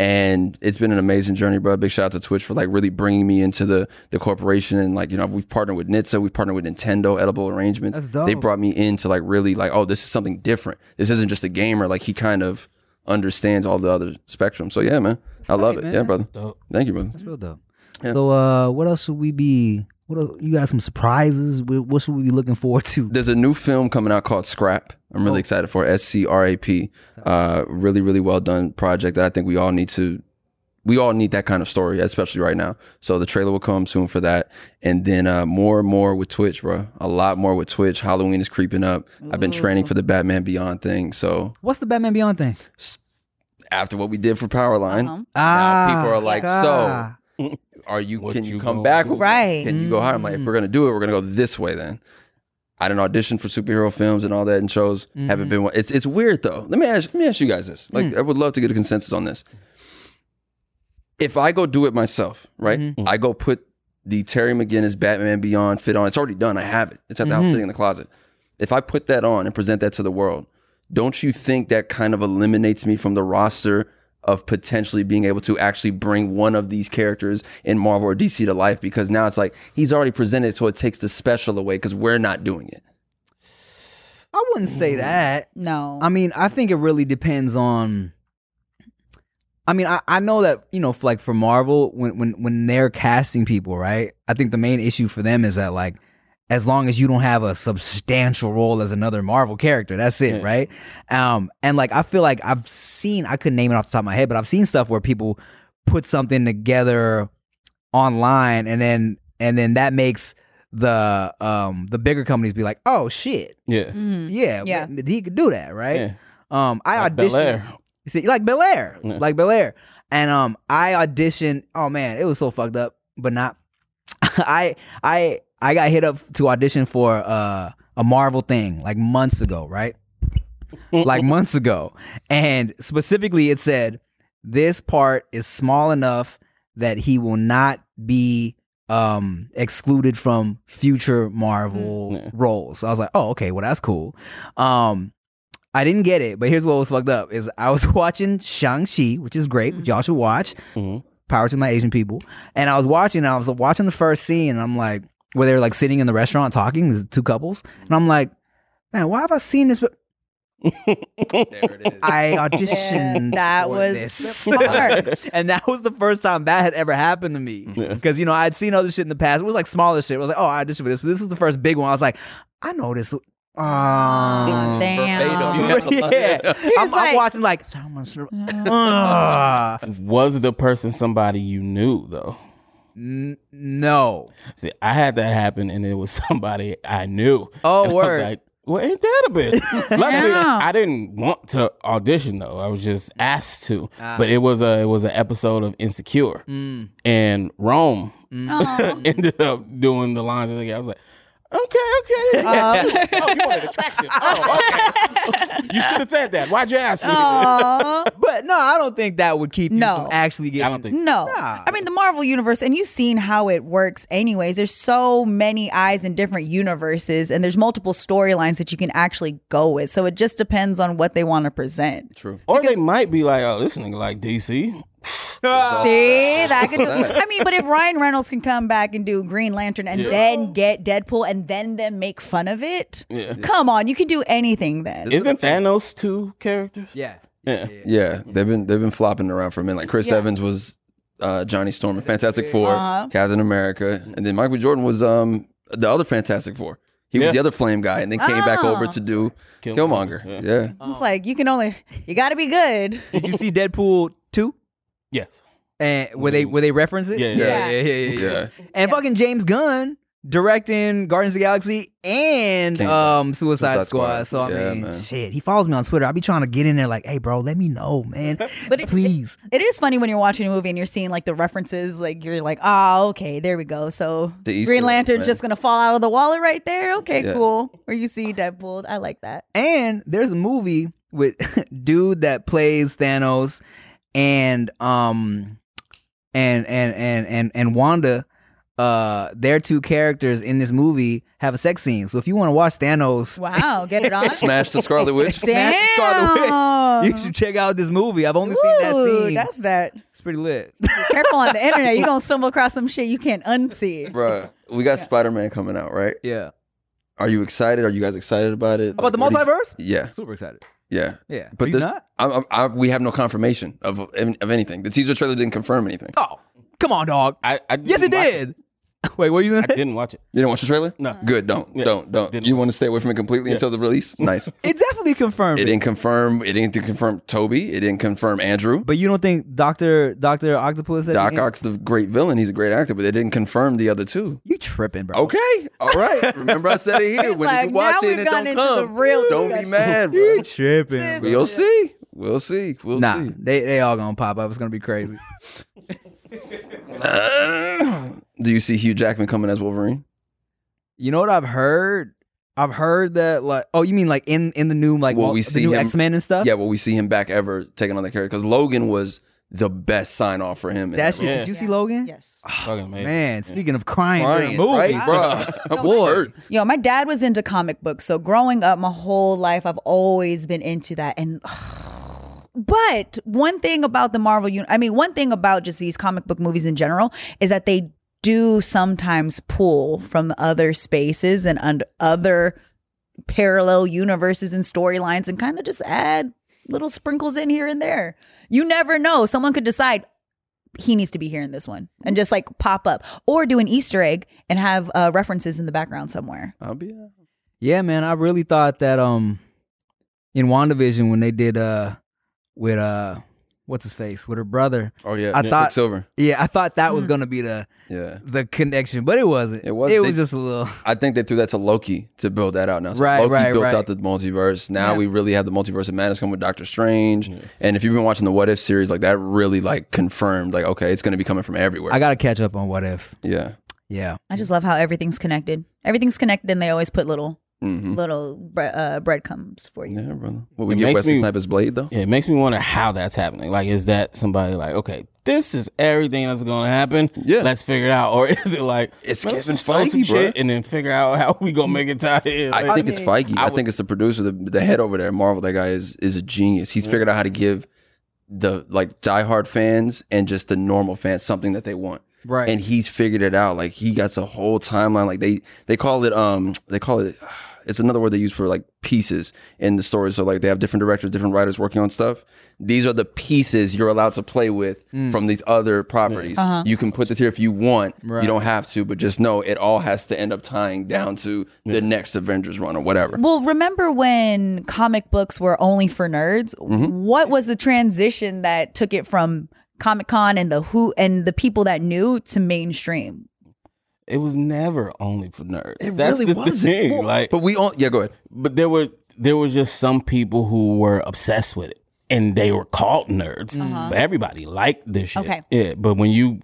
And it's been an amazing journey, bro. Big shout out to Twitch for like really bringing me into the the corporation and like you know we've partnered with Nitsa, we've partnered with Nintendo Edible Arrangements. That's dope. They brought me into like really like oh this is something different. This isn't just a gamer. Like he kind of understands all the other spectrum. So yeah, man, I love tight, it. man. Yeah, brother. Dope. Thank you, brother. That's real dope. So uh, what else should we be? What else, you got some surprises? What should we be looking forward to? There's a new film coming out called Scrap. I'm really excited for it. S C R A P. Uh, really, really well done project that I think we all need to. We all need that kind of story, especially right now. So the trailer will come soon for that, and then uh, more and more with Twitch, bro. A lot more with Twitch. Halloween is creeping up. I've been training for the Batman Beyond thing. So What's the Batman Beyond thing? after what we did for Powerline, Uh-huh. Ah, people are like, ah. are you? What can you you come back? do? with me? Right. Can you go higher? I'm like, if we're gonna do it, we're gonna go this way then. I didn't audition for superhero films and all that and shows. Haven't mm-hmm. been one. It's it's weird though. Let me ask let me ask you guys this. Like mm. I would love to get a consensus on this. If I go do it myself, right? Mm-hmm. I go put the Terry McGinnis Batman Beyond fit on. It's already done. I have it. It's at the house mm-hmm. sitting in the closet. If I put that on and present that to the world, don't you think that kind of eliminates me from the roster of potentially being able to actually bring one of these characters in Marvel or DC to life? Because now it's like he's already presented, so it takes the special away because we're not doing it. I wouldn't say mm. that. No. I mean, I think it really depends on. I mean, I, I know that you know, like for Marvel, when when when they're casting people, right? I think the main issue for them is that like, as long as you don't have a substantial role as another Marvel character, that's it, Yeah. right? Um, and like I feel like I've seen, I couldn't name it off the top of my head, but I've seen stuff where people put something together online, and then and then that makes the um the bigger companies be like, oh shit, Yeah. Mhm. yeah, Yeah. but he could do that, right? Yeah. Um, I Like auditioned. You see, like Bel Air, Yeah. like Bel Air, and um, I auditioned. Oh man, it was so fucked up, but not. I I I got hit up to audition for uh, a Marvel thing like months ago, right? like months ago, and specifically it said this part is small enough that he will not be um excluded from future Marvel Yeah. roles. So I was like, oh okay, well that's cool. Um I didn't get it, but here's what was fucked up: is I was watching Shang Chi, which is great, which y'all should watch. Mhm. Power to my Asian people. And I was watching, and I was watching the first scene, and I'm like, where they're like sitting in the restaurant talking, there's two couples, and I'm like, man, why have I seen this? But There it is. I auditioned. that for was this. smart. and that was the first time that had ever happened to me. Because you know I'd seen other shit in the past. It was like smaller shit. I was like, oh, I auditioned for this, but this was the first big one. I was like, I know this. Um, damn. You have to line yeah. I'm, I'm like- watching like someone's. Uh, Was the person somebody you knew though? N- no. See, I had that happen, and it was somebody I knew. Oh, And I was word. like, well, ain't that a bit? Luckily, Yeah. I didn't want to audition though. I was just asked to. Ah. But it was a it was an episode of Insecure, Mm. and Rome Aw. ended up doing the lines. And I was like, okay, okay. Um, oh, you wanted attraction. Oh, okay. you should have said that. Why'd you ask me? Aw. But no, I don't think that would keep you No. from actually getting. I don't think. No. Nah. I mean, the Marvel universe, and you've seen how it works anyways. There's so many eyes in different universes, and there's multiple storylines that you can actually go with. So it just depends on what they want to present. True. Or they might be like, oh, this nigga like DC. See, that could. I mean, but if Ryan Reynolds can come back and do Green Lantern and Yeah. then get Deadpool and then then make fun of it, Yeah. come on, you can do anything then. Isn't Thanos two characters? Yeah. Yeah. Yeah, they've been they've been flopping around for a minute. Like Chris Yeah. Evans was uh, Johnny Storm in Fantastic 4 Uh-huh. Captain America, and then Michael Jordan was um the other Fantastic Four. He was the other Flame guy, and then came back Oh. over to do Killmonger, Killmonger. yeah. Yeah. It's like you can only you got to be good. Did you see Deadpool two? Yes. And where they where they reference it? Yeah, yeah, yeah. yeah, yeah. yeah, Yeah. And fucking James Gunn directing Guardians of the Galaxy and Can't- um Suicide, Suicide Squad. Squad. So I Yeah, mean, man. shit, he follows me on Twitter. I be trying to get in there like, hey, bro, let me know, man. But it- please. It is funny when you're watching a movie and you're seeing like the references, like you're like, oh, okay, there we go. So The Green eggs, Lantern's man. just gonna fall out of the wallet right there. Okay, Yeah. cool. Or you see Deadpool. I like that. And there's a movie with dude that plays Thanos and um and and and and and Wanda uh their two characters in this movie have a sex scene. So if you want to watch Thanos Wow, get it on. Smash the Scarlet Witch. smash the Scarlet Damn. Witch, you should check out this movie. I've only seen that Ooh, scene. That's that. it's pretty lit. Careful on the internet. You're gonna stumble across some shit you can't unsee. Bruh, we got Spider Man coming out, right? yeah. Are you excited? Are you guys excited about it? About the What do you- multiverse? Yeah, Super excited. Yeah. Yeah. But Are you this, not? I, I, we have no confirmation of of anything. The teaser trailer didn't confirm anything. Oh, come on, dog. I, I Yes, it did. Wait, what are you saying? I didn't watch it. You didn't watch the trailer? No. Good. Don't. Yeah. Don't. Don't. Didn't. You want to stay away from it completely Yeah. until the release? Nice. It definitely confirmed It it. didn't confirm. It didn't confirm Tobey. It didn't confirm Andrew. But you don't think Doctor Doctor Octopus? said Doc Ock's the great villain. He's a great actor, but they didn't confirm the other two. You tripping, bro? Okay. All right. Remember I said it here. He's when like, you watch it it don't come. real don't be mad, bro. You tripping? Bro. We'll see. We'll see. We'll Nah, see. they they all gonna pop up. It's gonna be crazy. Uh, do you see Hugh Jackman coming as Wolverine? You know what I've heard? I've heard that like oh you mean like in in the new like Well, we the see new X Men and stuff? Yeah, well we see him back ever taking on that character? Because Logan was the best sign off for him. in That shit. Yeah. Did you see Logan? Yes. Ah, Fucking amazing. Man, speaking of crying, Crying, during movie, right, bro? I Boy. Yo, my dad was into comic books, so growing up, my whole life, I've always been into that. And but one thing about the Marvel, uni- I mean, one thing about just these comic book movies in general is that they do sometimes pull from other spaces and other parallel universes and storylines, and kind of just add little sprinkles in here and there. You never know. Someone could decide he needs to be here in this one and just like pop up or do an Easter egg and have uh, references in the background somewhere. I'll be. Yeah, man, I really thought that um in WandaVision when they did uh with uh what's his face with her brother. Oh yeah, I thought- Silver. Yeah, I thought that was gonna be the Yeah, the connection, but it wasn't. It was- It they- was just a little. I think they threw that to Loki to build that out now. So Right, Loki right, built right. out the multiverse. Now Yeah. we really have the multiverse of madness come with Doctor Strange. And if you've been watching the What If series, like that really like confirmed, like okay, it's going to be coming from everywhere. I gotta catch up on what if. yeah. Yeah, I just love how everything's connected. Everything's connected, and they always put little hmm little bre- uh, breadcrumbs for you. Yeah, brother. What we It get makes Wesley me- Snipers blade though? Yeah, it makes me wonder how that's happening. Like, is that somebody like, okay, this is everything that's going to happen? Yeah. let's figure it out, or is it like It's let's Kevin just throw some shit and then figure out how we gonna make it tie in? I Like, think it's Feige. I, I think it's the producer, the, the head over there, Marvel. That guy is is a genius. He's figured out how to give the like diehard fans and just the normal fans something that they want. right. and he's figured it out. Like he got a whole timeline. Like they they call it um they call it it's another word they use for like pieces in the story. So like they have different directors, different writers working on stuff. These are the pieces you're allowed to play with from these other properties. You can put this here if you want. Right. You don't have to, but just know it all has to end up tying down to the next Avengers run or whatever. Well, remember when comic books were only for nerds? Mm-hmm. What was the transition that took it from Comic Con and the who and the people that knew to mainstream? It was never only for nerds. It That's really the wasn't. thing. Well, Like, But we all yeah, go ahead. but there were there was just some people who were obsessed with it and they were called nerds uh-huh. but everybody liked this shit Okay. yeah but when you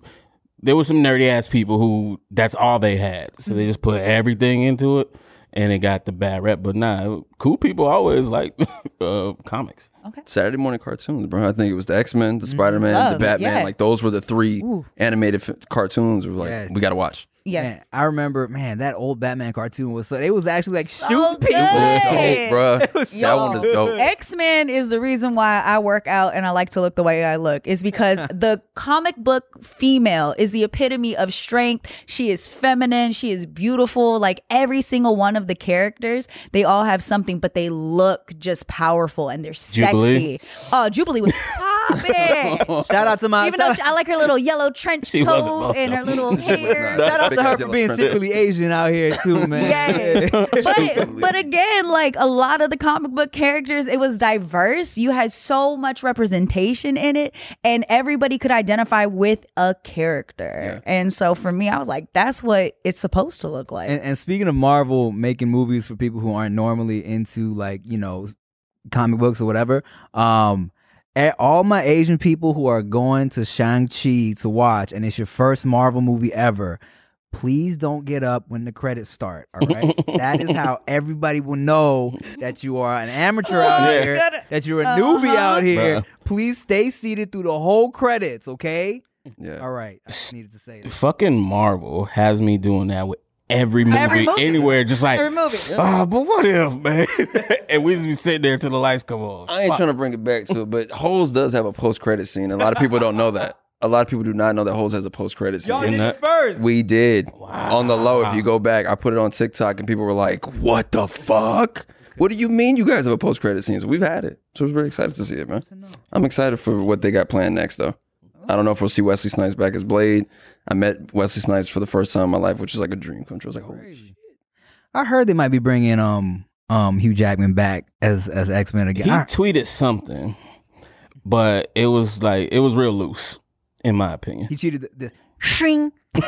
there were some nerdy ass people who that's all they had so they mm-hmm. just put everything into it and it got the bad rep but nah cool people always like uh comics Saturday morning cartoons, bro. I think it was the X Men, the mm-hmm. Spider Man, the Batman. yeah. Like those were the three Ooh. animated f- cartoons. We were like, Yeah. we got to watch. Yeah. Man, I remember, man, that old Batman cartoon was so. It was actually like So shooting people. good. Dope, bro. That one was dope. X Men is the reason why I work out and I like to look the way I look. Is because the comic book female is the epitome of strength. She is feminine. She is beautiful. Like every single one of the characters, they all have something, but they look just powerful and they're Jubilee? sexy. Oh, Jubilee was popping. Shout out to my Even though shout, she, I like her little yellow trench She coat and her little hair. shout out to her for being secretly Asian out here too, man. Yeah. but but again, like a lot of the comic book characters, it was diverse. You had so much representation in it, and everybody could identify with a character. And so for me, I was like, that's what it's supposed to look like. And, and speaking of Marvel making movies for people who aren't normally into like you know comic books or whatever, um, a- all my Asian people who are going to Shang Chi to watch, and it's your first Marvel movie ever. Please don't get up when the credits start. All right, that is how everybody will know that you are an amateur out Yeah. here, that you're a newbie Uh-huh. out here. Bruh. Please stay seated through the whole credits. Okay. Yeah. All right. I just needed to say that. fucking marvel has me doing that with every movie, Every movie. anywhere just like Every movie. oh but what if man and we just be sitting there till the lights come on I ain't Fuck. trying to bring it back to it, but Holes does have a post credit scene. A lot of people don't know that. A lot of people do not know that Holes has a post credit scene. Y'all did Didn't it first. We did on the low. If you go back, I put it on TikTok, and people were like, "What the fuck? What do you mean you guys have a post credit scene?" So we've had it. So I was very excited to see it, man. I'm excited for what they got planned next, though. I don't know if we'll see Wesley Snipes back as Blade. I met Wesley Snipes for the first time in my life, which is like a dream come true. I was like, holy shit. I heard they might be bringing um um Hugh Jackman back as as X Men again. he I- tweeted something but it was like it was real loose in my opinion he cheated the, the shing.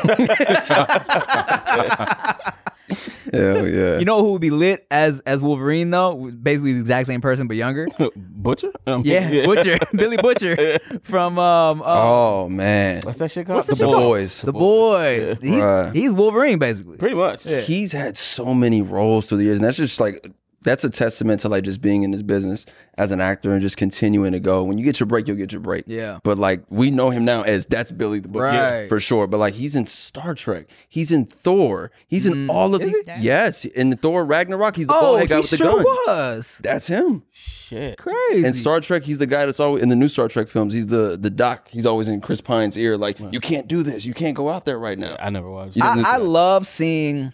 Hell yeah. You know who would be lit as as Wolverine though? Basically the exact same person but younger. butcher Um, Yeah, Butcher, Billy Butcher from um uh, oh man, what's that shit called What's the the shit called? boys. the boy. He's, Right. he's Wolverine basically. pretty much He's had so many roles through the years, and that's just like that's a testament to like just being in this business as an actor and just continuing to go. When you get your break, you'll get your break. Yeah. But like we know him now as that's Billy the Butcher Right. for sure. But like he's in Star Trek, he's in Thor, he's in mm-hmm. all of Is the he? yes in the Thor Ragnarok. He's the Oh, bald he head guy with the sure gun. was. That's him. shit Crazy. In Star Trek, he's the guy that's always in the new Star Trek films. He's the the doc. He's always in Chris Pine's ear, like you can't do this, you can't go out there right now. i never watched You it. don't I, I love seeing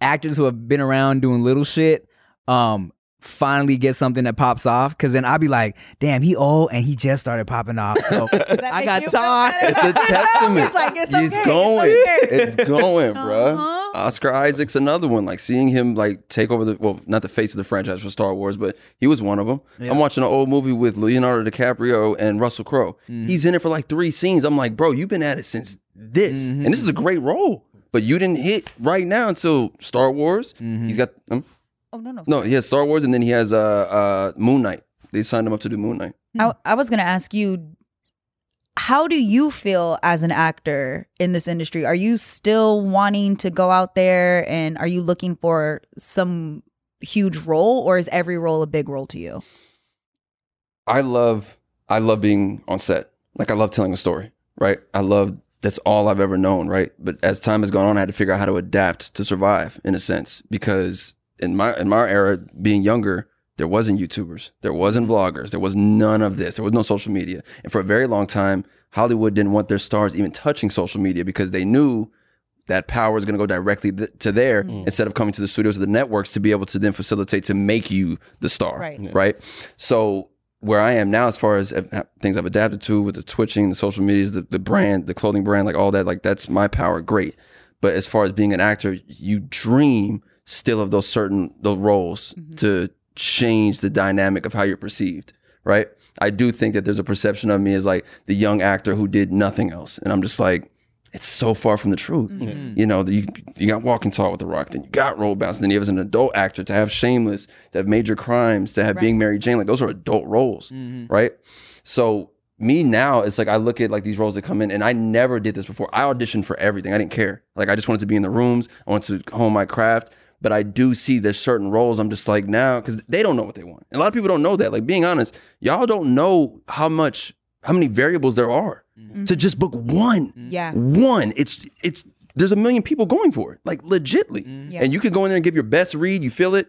actors who have been around doing little shit um finally get something that pops off because then I'll be like, damn, he old and he just started popping off. So I got time. It's a testament. It's like, it's He's okay, it's going. okay. It's, going, bruh. Uh-huh. Oscar Isaac's another one. Like seeing him like take over the well, not the face of the franchise for Star Wars, but he was one of them. I'm watching an old movie with Leonardo DiCaprio and Russell Crowe. Mm-hmm. He's in it for like three scenes. I'm like, bro, you've been at it since this, Mm-hmm. and this is a great role. But you didn't hit right now until Star Wars. Mm-hmm. He's got um, Oh no no. no, he has Star Wars, and then he has uh uh Moon Knight. They signed him up to do Moon Knight. I, I was gonna ask you, how do you feel as an actor in this industry? Are you still wanting to go out there and are you looking for some huge role, or is every role a big role to you? I love I love being on set. Like I love telling a story, right? I love that's all I've ever known, right? But as time has gone on, I had to figure out how to adapt to survive in a sense because in my in my era being younger, there wasn't YouTubers, there wasn't mm-hmm. vloggers, there was none of this. There was no social media. And for a very long time, Hollywood didn't want their stars even touching social media because they knew that power is going to go directly th- to there mm. instead of coming to the studios or the networks to be able to then facilitate to make you the star. Right. Yeah. Right. So where I am now, as far as uh, uh, things I've adapted to with the twitching, the social medias, the, the brand, the clothing brand, like all that, like that's my power. Great. But as far as being an actor, you dream still of those certain those roles mm-hmm. to change the dynamic of how you're perceived. Right. I do think that there's a perception of me as like the young actor who did nothing else. And I'm just like, it's so far from the truth. Mm-hmm. You know, you, you got Walking Tall with The Rock, then you got Roll Bounce, then you have as an adult actor to have Shameless, to have Major Crimes, to have Being Mary Jane. Like those are adult roles, mm-hmm. right? So me now, it's like I look at like these roles that come in, and I never did this before. I auditioned for everything. I didn't care. Like I just wanted to be in the rooms. I wanted to hone my craft. But I do see there's certain roles I'm just like now because they don't know what they want. And a lot of people don't know that. Like being honest, y'all don't know how much how many variables there are mm-hmm. to just book one. Mm-hmm. Yeah. One. It's it's there's a million people going for it. Like legitly. Mm-hmm. Yeah. And you could go in there and give your best read, you feel it.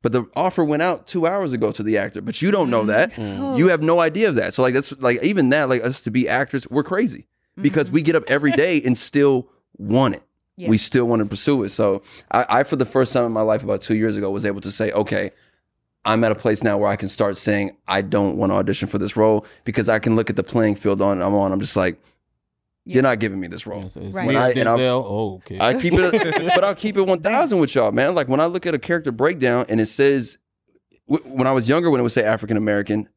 But the offer went out two hours ago to the actor, but you don't know that. Oh. You have no idea of that. So like that's like even that, like us to be actors, we're crazy because we get up every day and still want it. Yeah. We still want to pursue it. So I, I, for the first time in my life, about two years ago, was able to say, okay, I'm at a place now where I can start saying I don't want to audition for this role because I can look at the playing field on I'm on. I'm just like, Yeah. you're not giving me this role. Yeah, so it's Right. when When I- I, and I'm- oh, okay. I keep it, but I'll keep it one thousand with y'all, man. Like when I look at a character breakdown and it says, w- when I was younger, when it would say African American,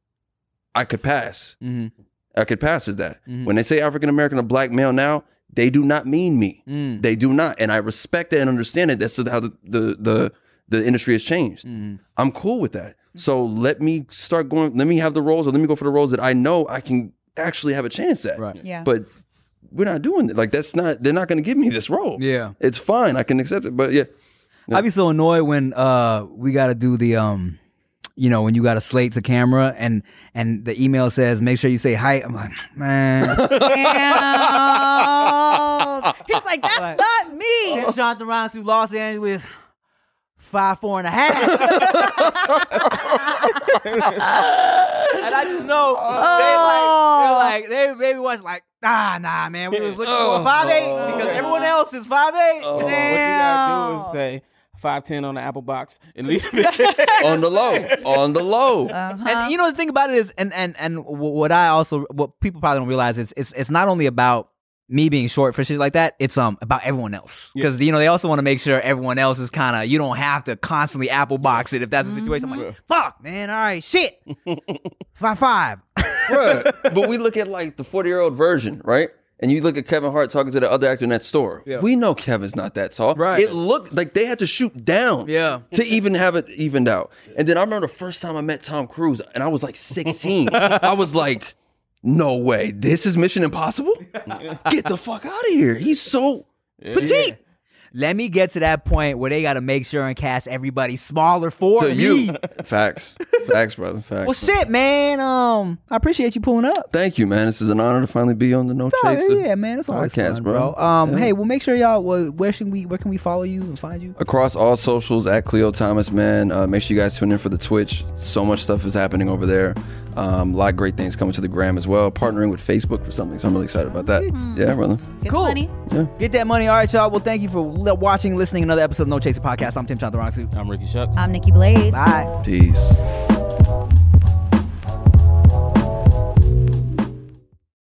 I could pass. Mhm. I could pass as that. Mhm. When they say African American or black male now, they do not mean me. Mm. They do not, and I respect that and understand it. That's how the the the, the industry has changed. Mhm. I'm cool with that. So let me start going. Let me have the roles, or let me go for the roles that I know I can actually have a chance at. Right. Yeah. But we're not doing it. Like that's not. They're not going to give me this role. Yeah. It's fine. I can accept it. But yeah, I'd be so annoyed when uh we got to do the um you know when you got a slate to camera and and the email says make sure you say hi. I'm like man. He's like, that's Right. not me. Tim Chantarangsu Los Angeles. Five, four and a half. and I just know they like, they're oh. like, they maybe was like, nah, nah, man. We was looking for a five eight oh. because everyone else is five eight. Oh, what you gotta do is say five ten on the Apple box at least. on the low, on the low. And you know the thing about it is, and and and what I also what people probably don't realize is it's it's not only about me being short for shit like that. It's um about everyone else because you know they also want to make sure everyone else is kind of you don't have to constantly apple box it if that's the situation. I'm like, fuck, man, all right, shit, five five. Bruh. But we look at like the 40 year old Virgin, right? And you look at Kevin Hart talking to the other actor in that store. We know Kevin's not that tall. Right. It looked like they had to shoot down Yeah. to even have it evened out. And then I remember the first time I met Tom Cruise and I was like 16. I was like, no way. This is Mission Impossible? Get the fuck out of here. He's so petite. Let me get to that point where they got to make sure and cast everybody smaller for To me. you. Facts. Facts, brother. Facts. Well, shit, man. Um, I appreciate you pulling up. Thank you, man. This is an honor to finally be on the No Oh, Chaser. yeah, man. It's always podcast, fun, bro. bro. Um, Yeah. hey, well, make sure y'all. Well, where should we? Where can we follow you and find you? across all socials at Khleo Thomas, man. Uh, make sure you guys tune in for the Twitch. So much stuff is happening over there. Um, a lot of great things coming to the gram as well. Partnering with Facebook for something, so I'm really excited about that. Yeah, brother. Get Cool. money. Get that money. All right, y'all. Well, thank you for li- watching, listening another episode of No Chaser Podcast. I'm Tim Chantarangsu. I'm Ricky Shucks. I'm Nikki Blade. Bye. Peace.